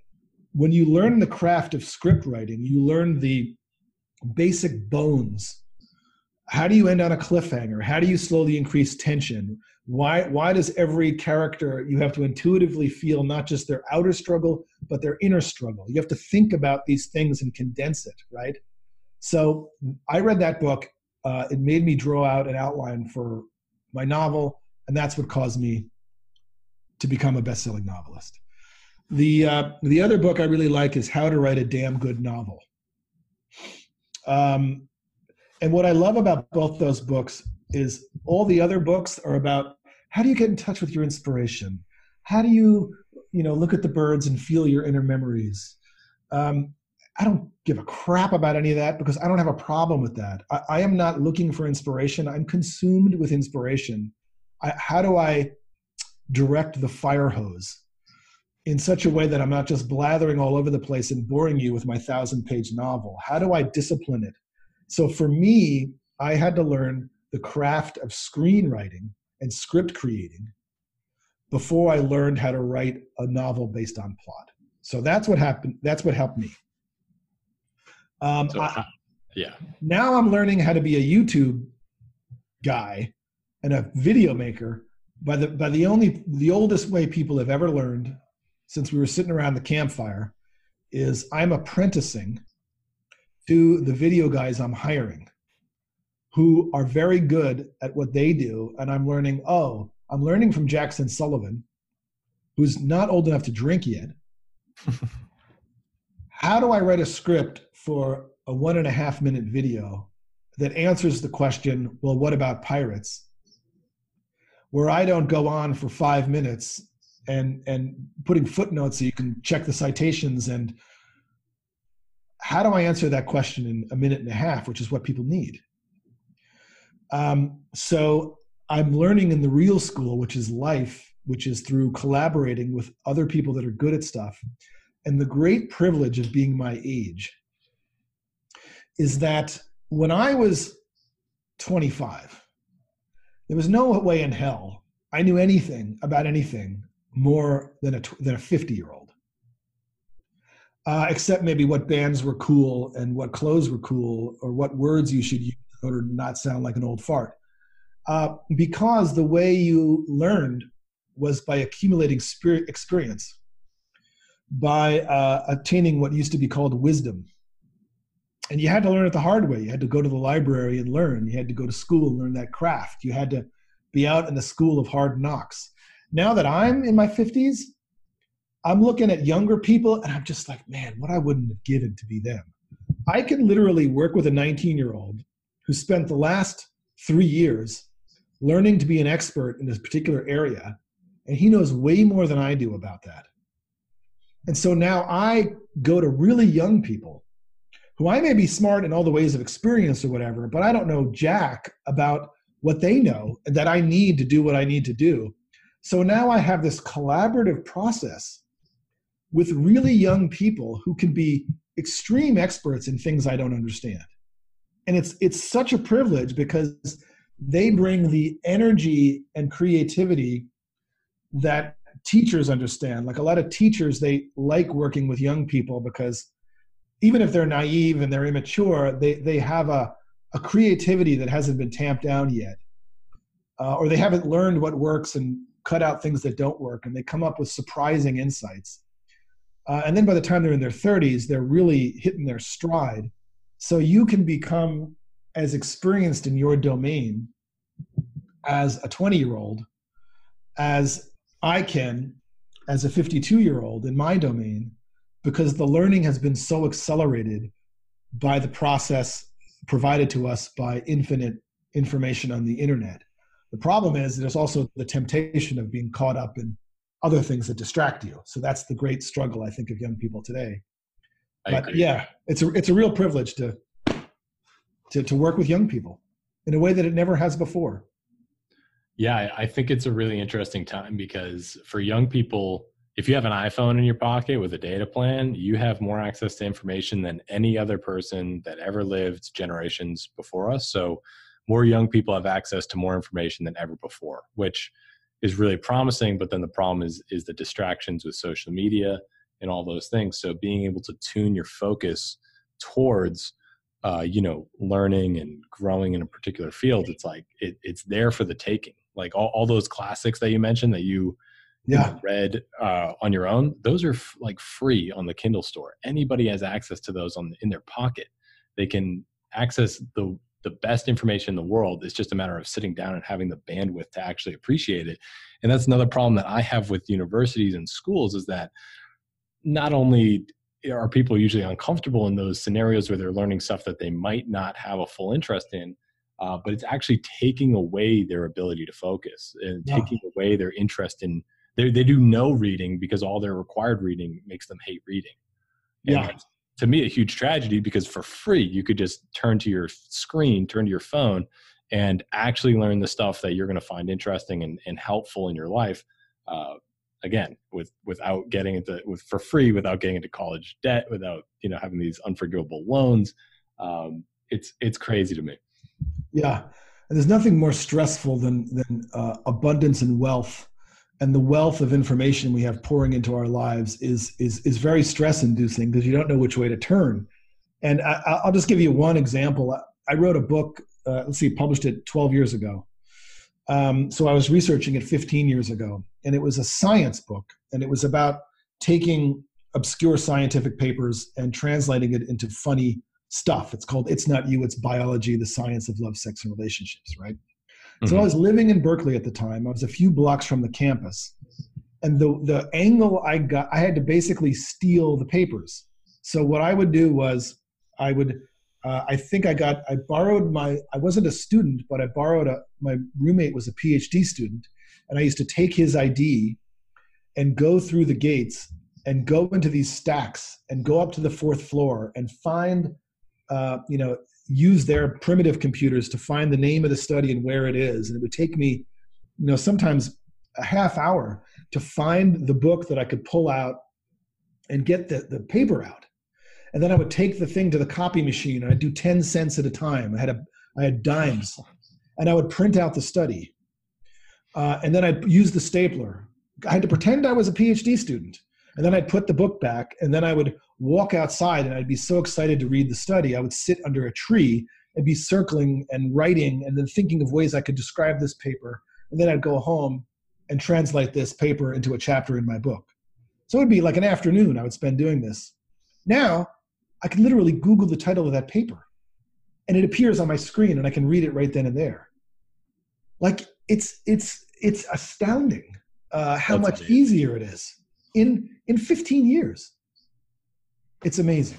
when you learn the craft of script writing, you learn the basic bones. How do you end on a cliffhanger? How do you slowly increase tension? why why does every character you have to intuitively feel not just their outer struggle but their inner struggle you have to think about these things and condense it right so i read that book uh, it made me draw out an outline for my novel and that's what caused me to become a best-selling novelist. The uh, the other book i really like is how to write a damn good novel. Um, and what i love about both those books is all the other books are about how do you get in touch with your inspiration? How do you you know look at the birds and feel your inner memories? Um, i don't give a crap about any of that because i don't have a problem with that i, I am not looking for inspiration i'm consumed with inspiration I, how do i direct the fire hose in such a way that i'm not just blathering all over the place and boring you with my thousand page novel how do i discipline it so for me i had to learn the craft of screenwriting and script creating before I learned how to write a novel based on plot. So that's what happened. That's what helped me. Um,
So,
I-
yeah.
now I'm learning how to be a YouTube guy and a video maker by the by the only the oldest way people have ever learned since we were sitting around the campfire is I'm apprenticing to the video guys I'm hiring who are very good at what they do and I'm learning oh I'm learning from Jackson Sullivan who's not old enough to drink yet [LAUGHS] how do I write a script for a one and a half minute video that answers the question, well, what about pirates? Where I don't go on for five minutes and and putting footnotes so you can check the citations and how do I answer that question in a minute and a half, which is what people need. Um, so I'm learning in the real school, which is life, which is through collaborating with other people that are good at stuff. And the great privilege of being my age is that when I was 25, there was no way in hell I knew anything about anything more than a than a 50 year old, uh, except maybe what bands were cool and what clothes were cool or what words you should use in order to not sound like an old fart. Uh, because the way you learned was by accumulating experience, by uh, attaining what used to be called wisdom and you had to learn it the hard way. You had to go to the library and learn. You had to go to school and learn that craft. You had to be out in the school of hard knocks. Now that I'm in my 50s, I'm looking at younger people and I'm just like, man, what I wouldn't have given to be them. I can literally work with a 19 year old who spent the last three years learning to be an expert in this particular area, and he knows way more than I do about that. And so now I go to really young people who I may be smart in all the ways of experience or whatever, but I don't know jack about what they know that I need to do what I need to do. So now I have this collaborative process with really young people who can be extreme experts in things I don't understand. And it's it's such a privilege because they bring the energy and creativity that teachers understand. Like a lot of teachers they like working with young people because even if they're naive and they're immature, they they have a a creativity that hasn't been tamped down yet, uh, or they haven't learned what works and cut out things that don't work, and they come up with surprising insights. Uh, and then by the time they're in their 30s, they're really hitting their stride. So you can become as experienced in your domain as a 20 year old as I can as a 52 year old in my domain because the learning has been so accelerated by the process provided to us by infinite information on the internet. The problem is there's also the temptation of being caught up in other things that distract you. So that's the great struggle I think of young people today.
I
but
agree.
yeah, it's a it's a real privilege to to to work with young people in a way that it never has before.
Yeah, I- think it's a really interesting time because for young people, if you have an iPhone in your pocket with a data plan, you have more access to information than any other person that ever lived generations before us. So, more young people have access to more information than ever before, which is really promising. But then the problem is is the distractions with social media and all those things. So, being able to tune your focus towards uh, you know learning and growing in a particular field it's like it, it's there for the taking like all, all those classics that you mentioned that you
Yeah.
read uh, on your own those are f- like free on the kindle store. Anybody has access to those on in their pocket. They can access the the best information in the world. It's just a matter of sitting down and having the bandwidth to actually appreciate it. And that's another problem that i have with universities and schools is that not only are people usually uncomfortable in those scenarios where they're learning stuff that they might not have a full interest in uh, but it's actually taking away their ability to focus and
Yeah.
taking away their interest in they, they do no reading because all their required reading makes them hate reading and
Yeah.
to me a huge tragedy because for free you could just turn to your screen turn to your phone and actually learn the stuff that you're going to find interesting and, and helpful in your life uh, again with without getting into with for free without getting into college debt without you know having these unforgivable loans um, it's it's crazy to me
Yeah, and there's nothing more stressful than than uh, abundance and wealth and the wealth of information we have pouring into our lives is is is very stress inducing because you don't know which way to turn. And I, will just give you one example. I wrote a book. Uh, let's see, published it 12 years ago. Um, so I was researching it 15 years ago, and it was a science book, and it was about taking obscure scientific papers and translating it into funny stuff. It's called It's Not You, It's Biology, the Science of Love, Sex, and Relationships, right? Mm-hmm. So I was living in Berkeley at the time. I was a few blocks from the campus. And the, the angle I got, I had to basically steal the papers. So what I would do was I would, uh, I think I got, I borrowed my, I wasn't a student, but I borrowed a, my roommate was a PhD student. And I used to take his ID and go through the gates and go into these stacks and go up to the fourth floor and find uh, you know use their primitive computers to find the name of the study and where it is. And it would take me you know sometimes a half hour to find the book that i could pull out and get the, the paper out. And then i would take the thing to the copy machine. And i'd do 10 cents at a time. I had a i had dimes. And i would print out the study. Uh, and then i'd use the stapler. I had to pretend i was a phd student and then I'd put the book back, and then I would walk outside, and I'd be so excited to read the study. I would sit under a tree and be circling and writing, and then thinking of ways I could describe this paper. And then I'd go home and translate this paper into a chapter in my book. So it would be like an afternoon I would spend doing this. Now I can literally Google the title of that paper, and it appears on my screen, and I can read it right then and there. Like it's it's it's astounding uh, how That's much amazing. easier it is in in 15 years. It's amazing.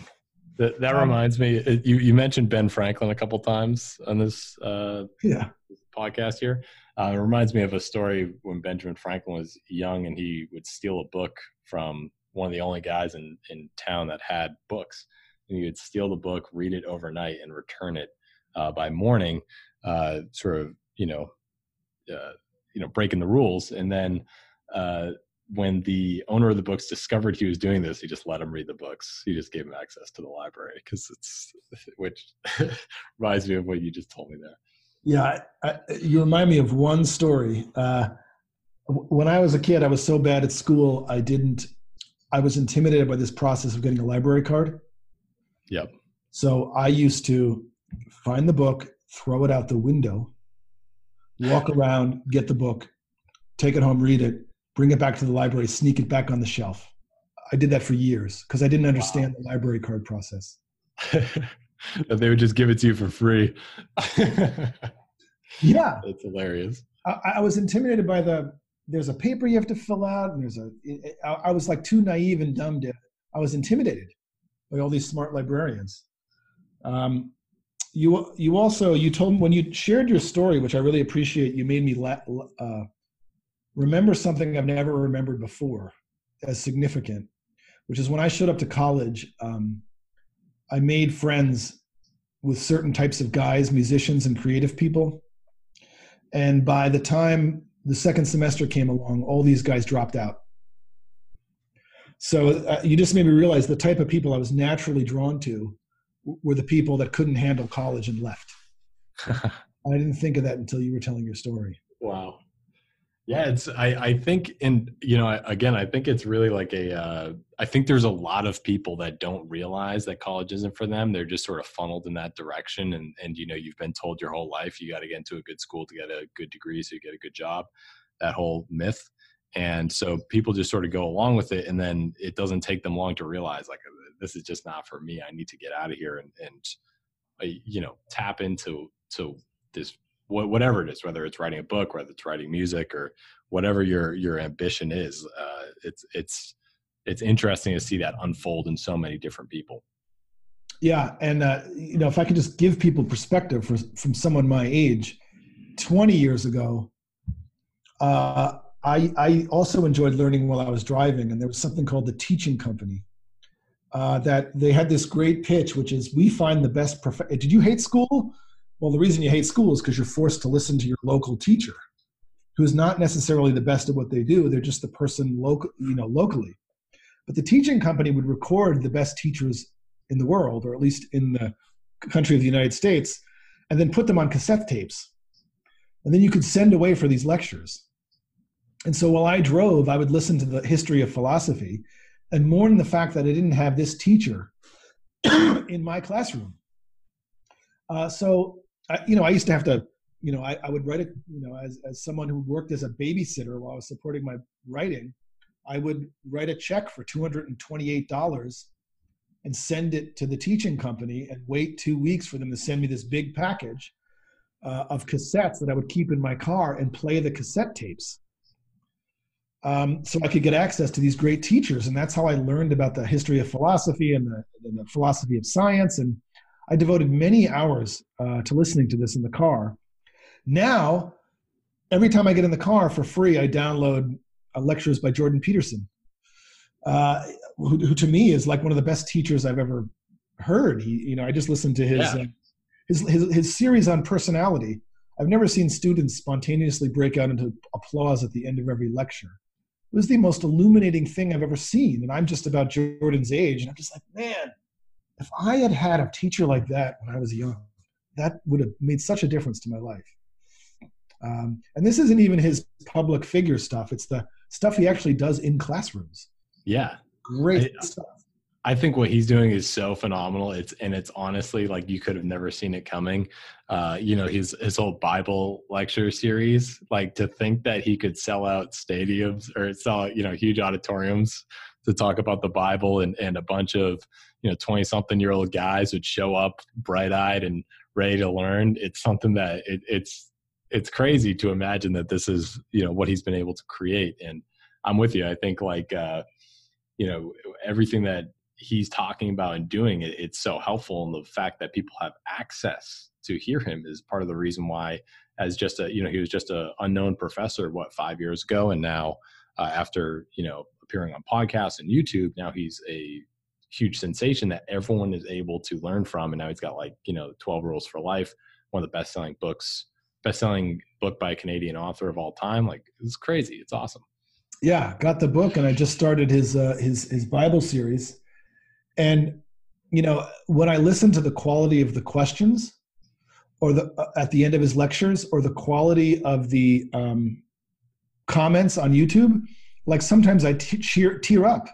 That, that um, reminds me. Uh, you you mentioned Ben Franklin a couple times on this uh,
yeah
podcast here. Uh, it reminds me of a story when Benjamin Franklin was young and he would steal a book from one of the only guys in, in town that had books. And he would steal the book, read it overnight, and return it uh, by morning, uh, sort of, you know, uh, you know, breaking the rules. And then uh, when the owner of the books discovered he was doing this, he just let him read the books. He just gave him access to the library because it's, [LAUGHS] which [LAUGHS] reminds me of what you just told me there.
Yeah, I, I, you remind me of one story. Uh, when I was a kid, I was so bad at school, I didn't. I was intimidated by this process of getting a library card.
Yep.
So I used to find the book, throw it out the window, walk around, get the book, take it home, read it, bring it back to the library, sneak it back on the shelf. I did that for years because I didn't understand wow. the library card process. [LAUGHS]
they would just give it to you for free. [LAUGHS]
yeah,
it's hilarious.
I, I, was intimidated by the. There's a paper you have to fill out, and there's a. I, I was like too naive and dumb to. I was intimidated by all these smart librarians. Um, you you also you told me when you shared your story, which I really appreciate. You made me la- uh, remember something I've never remembered before as significant, which is when I showed up to college, um, I made friends with certain types of guys, musicians, and creative people. And by the time the second semester came along, all these guys dropped out. So uh, you just made me realize the type of people I was naturally drawn to were the people that couldn't handle college and left. [LAUGHS] I didn't think of that until you were telling your story.
Wow. Yeah, it's I I think and you know again I think it's really like a uh, I think there's a lot of people that don't realize that college isn't for them. They're just sort of funneled in that direction and and you know you've been told your whole life you got to get into a good school to get a good degree so you get a good job. That whole myth. And so people just sort of go along with it and then it doesn't take them long to realize like this is just not for me. I need to get out of here and and uh, you know tap into to this whatever it is, whether it's writing a book, whether it's writing music, or whatever your your ambition is. Uh, it's it's it's interesting to see that unfold in so many different people.
Yeah, and uh, you know, if I could just give people perspective for, from someone my age, twenty years ago, uh, I I also enjoyed learning while I was driving, and there was something called the teaching company. Uh, that they had this great pitch, which is we find the best. Prof- Did you hate school? Well, the reason you hate school is because you're forced to listen to your local teacher, who's not necessarily the best at what they do. They're just the person local, you know, locally. But the teaching company would record the best teachers in the world, or at least in the country of the United States, and then put them on cassette tapes. And then you could send away for these lectures. And so while I drove, I would listen to the history of philosophy and mourn the fact that I didn't have this teacher [COUGHS] in my classroom. Uh, so, I, you know, I used to have to, you know, I, I would write it, you know, as, as someone who worked as a babysitter while I was supporting my writing, I would write a check for $228 and send it to the teaching company and wait two weeks for them to send me this big package uh, of cassettes that I would keep in my car and play the cassette tapes. Um, so I could get access to these great teachers. And that's how I learned about the history of philosophy and the, and the philosophy of science. And I devoted many hours uh, to listening to this in the car. Now, every time I get in the car for free, I download uh, lectures by Jordan Peterson, uh, who, who, to me is like one of the best teachers I've ever heard. He, you know, I just listened to his, yeah. Uh, his, his, his series on personality. I've never seen students spontaneously break out into applause at the end of every lecture. It was the most illuminating thing I've ever seen. And I'm just about Jordan's age. And I'm just like, man, if I had had a teacher like that when I was young, that would have made such a difference to my life. Um, and this isn't even his public figure stuff. It's the stuff he actually does in classrooms.
Yeah.
Great I, stuff.
I think what he's doing is so phenomenal. It's and it's honestly like you could have never seen it coming. Uh, you know, his his whole Bible lecture series, like to think that he could sell out stadiums or sell out, you know, huge auditoriums to talk about the Bible and, and a bunch of, you know, 20 something year old guys would show up bright eyed and ready to learn. It's something that it, it's it's crazy to imagine that this is you know what he's been able to create and i'm with you i think like uh you know everything that he's talking about and doing it, it's so helpful and the fact that people have access to hear him is part of the reason why as just a you know he was just a unknown professor what five years ago and now uh, after you know appearing on podcasts and youtube now he's a huge sensation that everyone is able to learn from and now he's got like you know 12 rules for life one of the best selling books best-selling book by a Canadian author of all time. Like it's crazy. It's awesome.
Yeah, got the book, and I just started his uh, his his Bible series. And you know, when I listen to the quality of the questions, or the uh, at the end of his lectures, or the quality of the um, comments on YouTube, like sometimes I t- tear, tear up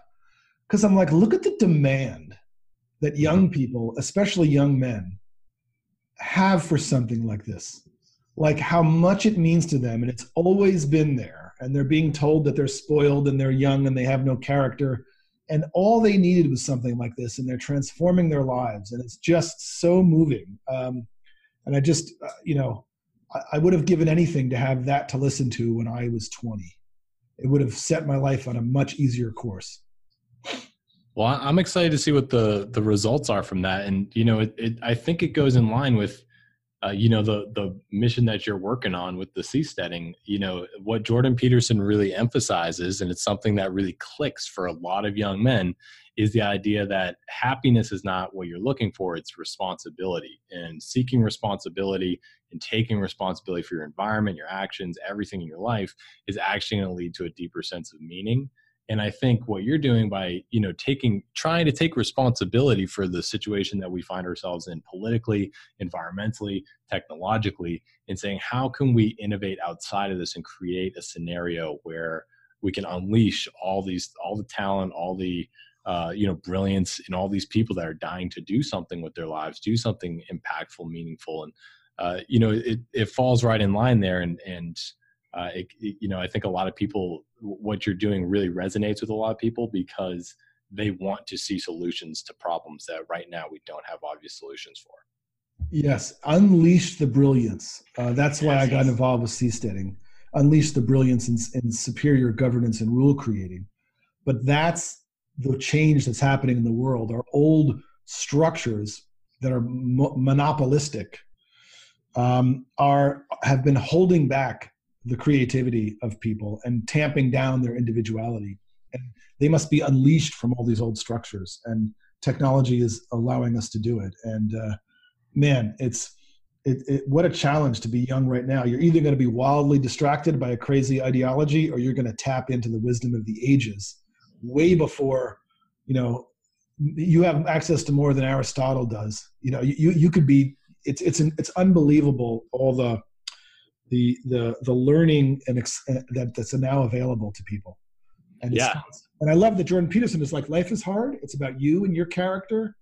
because I'm like, look at the demand that young mm-hmm. people, especially young men, have for something like this. Like how much it means to them and it's always been there and they're being told that they're spoiled and they're young and they have no character and all they needed was something like this and they're transforming their lives and it's just so moving. Um, and i just uh, you know I, I would have given anything to have that to listen to when i was 20 it would have set my life on a much easier course
well i'm excited to see what the the results are from that. And you know it, it i think it goes in line with uh, you know the the mission that you're working on with the seasteading. You know what jordan peterson really emphasizes and it's something that really clicks for a lot of young men is the idea that happiness is not what you're looking for it's responsibility. And seeking responsibility and taking responsibility for your environment your actions everything in your life is actually going to lead to a deeper sense of meaning and i think what you're doing by you know taking trying to take responsibility for the situation that we find ourselves in politically environmentally technologically and saying how can we innovate outside of this and create a scenario where we can unleash all these all the talent all the uh, you know brilliance in all these people that are dying to do something with their lives do something impactful meaningful and uh, you know it, it falls right in line there and and uh, it, it, you know, I think a lot of people, what you're doing really resonates with a lot of people because they want to see solutions to problems that right now we don't have obvious solutions for.
Yes, unleash the brilliance. Uh, that's why yes, I got yes. involved with seasteading. Unleash the brilliance and, superior governance and rule creating. But that's the change that's happening in the world. Our old structures that are mo- monopolistic um, are have been holding back the creativity of people and tamping down their individuality. And they must be unleashed from all these old structures. And technology is allowing us to do it. And uh, man, it's it, it, what a challenge to be young right now. You're either going to be wildly distracted by a crazy ideology, or you're going to tap into the wisdom of the ages, way before you know you have access to more than Aristotle does. You know, you you could be. It's it's an, it's unbelievable all the the the the learning and ex- uh, that that's now available to people. And
yeah,
and I love that Jordan Peterson is like life is hard. It's about you and your character,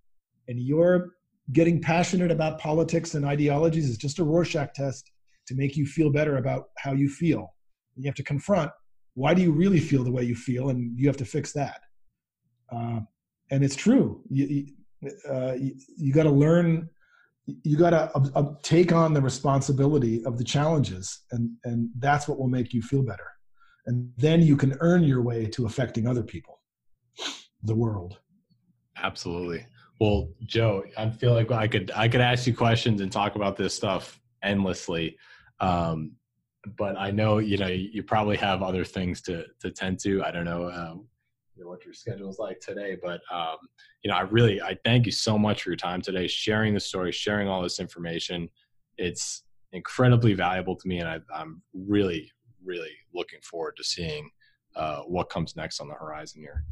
and your getting passionate about politics and ideologies is just a Rorschach test to make you feel better about how you feel. You have to confront why do you really feel the way you feel, and you have to fix that. Uh, and it's true. You uh, you, you got to learn. You got to uh, uh, take on the responsibility of the challenges, and and that's what will make you feel better. And then you can earn your way to affecting other people, the world.
Absolutely. Well, Joe, I feel like I could I could ask you questions and talk about this stuff endlessly. Um, but I know you know you probably have other things to to tend to. I don't know, know what your schedule is like today, but um, you know I really I thank you so much for your time today, sharing the story, sharing all this information. It's incredibly valuable to me, and I, am really really looking forward to seeing uh, what comes next on the horizon here.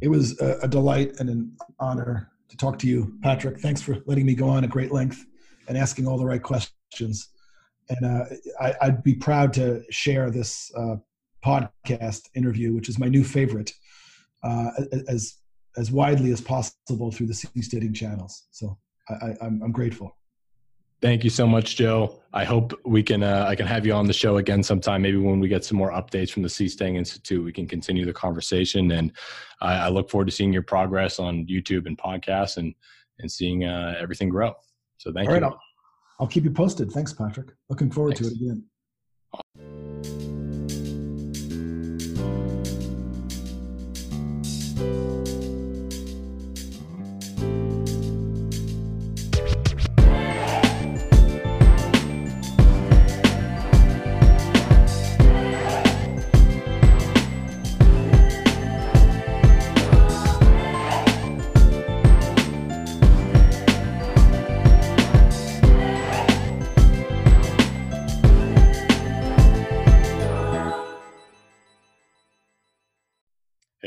It was a, delight and an honor to talk to you, Patrick. Thanks for letting me go on at great length and asking all the right questions and uh, I, would be proud to share this uh, podcast interview, which is my new favorite, uh, as as widely as possible through the seasteading channels. So I, am I'm grateful.
Thank you so much, Joe. I hope we can uh, I can have you on the show again sometime. Maybe when we get some more updates from the Seasteading Institute, we can continue the conversation. And I, I look forward to seeing your progress on YouTube and podcasts and and seeing uh, everything grow. So thank All you. Right,
I'll keep you posted. Thanks, Patrick. Looking forward Thanks. to it again. Thank you.